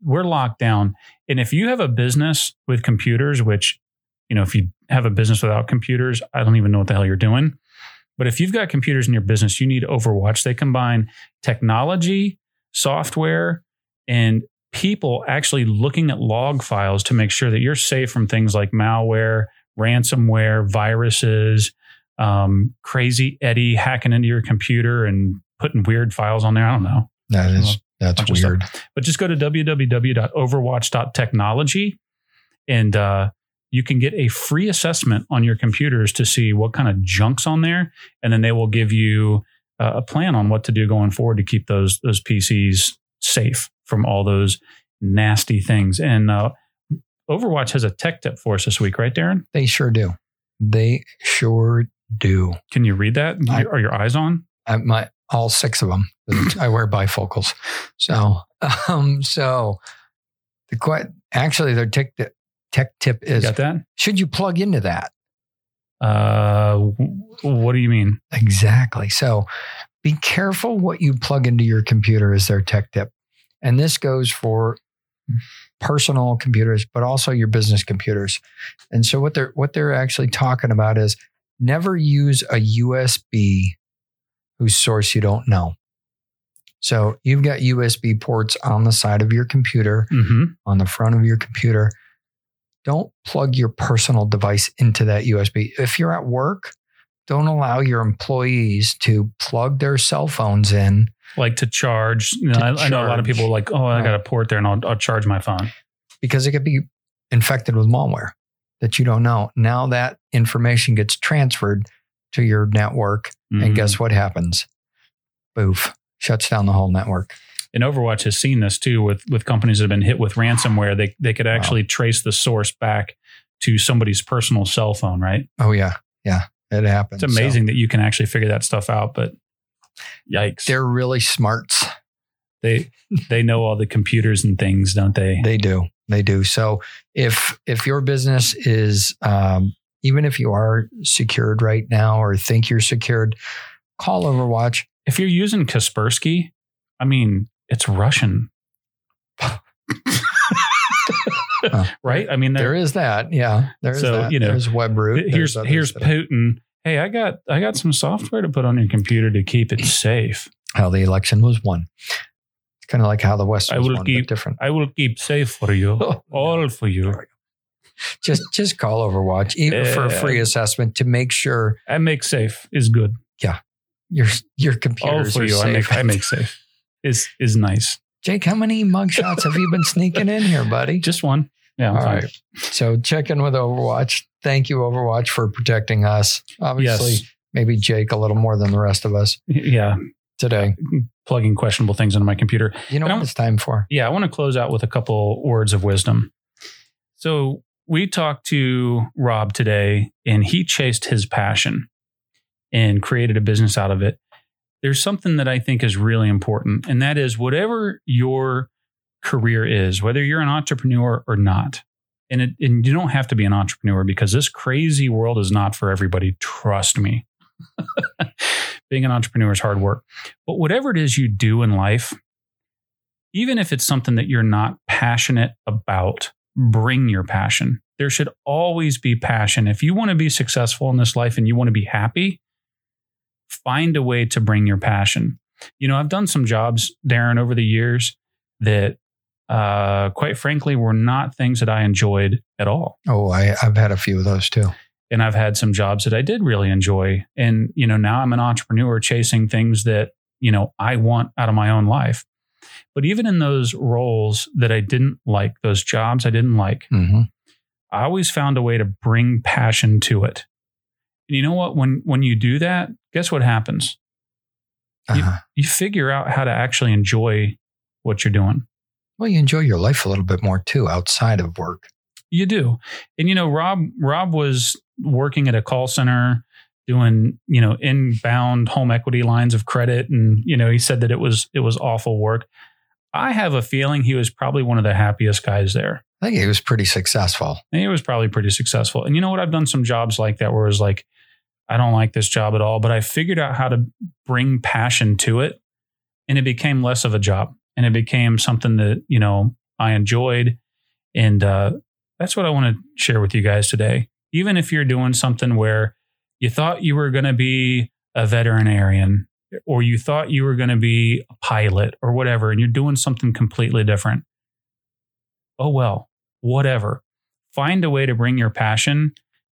[SPEAKER 3] we're locked down. And if you have a business with computers, which, you know, if you have a business without computers, I don't even know what the hell you're doing. But if you've got computers in your business, you need Overwatch. They combine technology, software, and people actually looking at log files to make sure that you're safe from things like malware, ransomware, viruses, um, crazy Eddie hacking into your computer and putting weird files on there. I don't know.
[SPEAKER 4] That is that's
[SPEAKER 3] of stuff.
[SPEAKER 4] weird.
[SPEAKER 3] But just go to www.overwatch.technology and uh, you can get a free assessment on your computers to see what kind of junk's on there. And then they will give you uh, a plan on what to do going forward to keep those those PCs safe from all those nasty things. And uh, Overwatch has a tech tip for us this week, right, Darren?
[SPEAKER 4] They sure do. They sure do.
[SPEAKER 3] Can you read that?
[SPEAKER 4] I-
[SPEAKER 3] Are your eyes on?
[SPEAKER 4] I, my all six of them. I wear bifocals. So, um, so the que- actually their tech tech tip
[SPEAKER 3] You
[SPEAKER 4] is:
[SPEAKER 3] got that?
[SPEAKER 4] should you plug into that?
[SPEAKER 3] Uh, what do you mean?
[SPEAKER 4] Exactly. So, be careful what you plug into your computer is their tech tip, and this goes for personal computers, but also your business computers. And so, what they're what they're actually talking about is never use a USB whose source you don't know. So you've got USB ports on the side of your computer,
[SPEAKER 3] hmm
[SPEAKER 4] on the front of your computer. Don't plug your personal device into that USB. If you're at work, don't allow your employees to plug their cell phones in
[SPEAKER 3] Like to charge. You know,
[SPEAKER 4] To
[SPEAKER 3] I, I know a lot of people are like, oh, I got a port there and I'll, I'll charge my phone.
[SPEAKER 4] because it could be infected with malware that you don't know. Now that information gets transferred to your network,
[SPEAKER 3] Mhm.
[SPEAKER 4] and guess what happens? Boof, shuts down the whole network.
[SPEAKER 3] and Overwatch has seen this too with with companies that have been hit with ransomware. They they could actually trace the source back to somebody's personal cell phone. Right?
[SPEAKER 4] Oh yeah, yeah, it happens.
[SPEAKER 3] It's
[SPEAKER 4] So
[SPEAKER 3] amazing that you can actually figure that stuff out. But yikes,
[SPEAKER 4] they're really smarts.
[SPEAKER 3] they they know all the computers and things, don't they?
[SPEAKER 4] They do. They do. So if if your business is um, even if you are secured right now or think you're secured, call Overwatch.
[SPEAKER 3] If you're using Kaspersky, I mean, it's Russian. right? I mean,
[SPEAKER 4] There
[SPEAKER 3] they're-
[SPEAKER 4] that. Yeah. There's
[SPEAKER 3] So,
[SPEAKER 4] that.
[SPEAKER 3] you know,
[SPEAKER 4] there's Webroot.
[SPEAKER 3] here's
[SPEAKER 4] There's
[SPEAKER 3] here's Putin. Hey, I got I got some software to put on your computer to keep it safe.
[SPEAKER 4] how the election was won. It's kind of like how the West
[SPEAKER 3] I will
[SPEAKER 4] won,
[SPEAKER 3] keep-
[SPEAKER 4] different.
[SPEAKER 3] I will keep safe for you, oh, all for you.
[SPEAKER 4] Just just call Overwatch even for a free assessment to make sure
[SPEAKER 3] I make safe is good.
[SPEAKER 4] Yeah, your
[SPEAKER 3] your
[SPEAKER 4] computers
[SPEAKER 3] for
[SPEAKER 4] are
[SPEAKER 3] you. I make I make safe is is nice.
[SPEAKER 4] Jake, how many mugshots have you been sneaking in here, buddy?
[SPEAKER 3] Just one. Yeah. I'm
[SPEAKER 4] All
[SPEAKER 3] fine.
[SPEAKER 4] right. So check in with Overwatch. Thank you, Overwatch, for protecting us. Obviously,
[SPEAKER 3] Yes.
[SPEAKER 4] maybe Jake a little more than the rest of us
[SPEAKER 3] Yeah.
[SPEAKER 4] today.
[SPEAKER 3] Plugging questionable things into my computer.
[SPEAKER 4] You know what
[SPEAKER 3] I'm-
[SPEAKER 4] it's time for?
[SPEAKER 3] Yeah, I want to close out with a couple words of wisdom. So we talked to Rob today, and he chased his passion and created a business out of it. There's something that I think is really important, and that is whatever your career is, whether you're an entrepreneur or not. And, it, and you don't have to be an entrepreneur because this crazy world is not for everybody. Trust me. Being an entrepreneur is hard work. But whatever it is you do in life, even if it's something that you're not passionate about, bring your passion. There should always be passion. If you want to be successful in this life and you want to be happy, find a way to bring your passion. You know, I've done some jobs, Darren, over the years that, uh, quite frankly, were not things that I enjoyed at all
[SPEAKER 4] Oh, I, I've had a few of those too.
[SPEAKER 3] and I've had some jobs that I did really enjoy. And, you know, now I'm an entrepreneur chasing things that, you know, I want out of my own life. But even in those roles that I didn't like, those jobs I didn't like,
[SPEAKER 4] hmm
[SPEAKER 3] I always found a way to bring passion to it. And you know what? When when you do that, guess what happens? You,
[SPEAKER 4] Uh-huh.
[SPEAKER 3] you figure out how to actually enjoy what you're doing.
[SPEAKER 4] Well, you enjoy your life a little bit more too outside of work.
[SPEAKER 3] You do. And you know, Rob Rob was working at a call center doing, you know, inbound home equity lines of credit and you know, he said that it was it was awful work. I have a feeling he was probably one of the happiest guys there.
[SPEAKER 4] I think he was pretty successful.
[SPEAKER 3] And he was probably pretty successful. And you know what? I've done some jobs like that where it was like, I don't like this job at all, but I figured out how to bring passion to it. And it became less of a job and it became something that, you know, I enjoyed. And uh, that's what I want to share with you guys today. Even if you're doing something where you thought you were going to be a veterinarian or you thought you were going to be a pilot or whatever, and you're doing something completely different. Oh, well, whatever. Find a way to bring your passion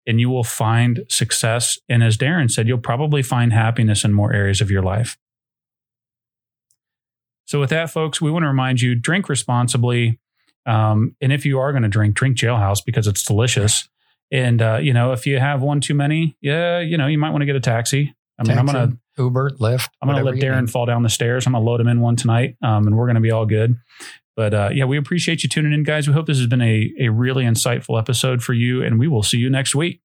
[SPEAKER 3] and you will find success. And as Darren said, you'll probably find happiness in more areas of your life. So, with that, folks, we want to remind you drink responsibly. Um, and if you are going to drink, drink jailhouse because it's delicious. And, uh, you know, if you have one too many, yeah, you know, you might want to get a taxi. I mean, I'm going to
[SPEAKER 4] Uber, Lyft.
[SPEAKER 3] I'm going to let Darren
[SPEAKER 4] need.
[SPEAKER 3] fall down the stairs. I'm going to load him in one tonight, um, and we're going to be all good. But uh, yeah, we appreciate you tuning in, guys. We hope this has been a, a really insightful episode for you, and we will see you next week.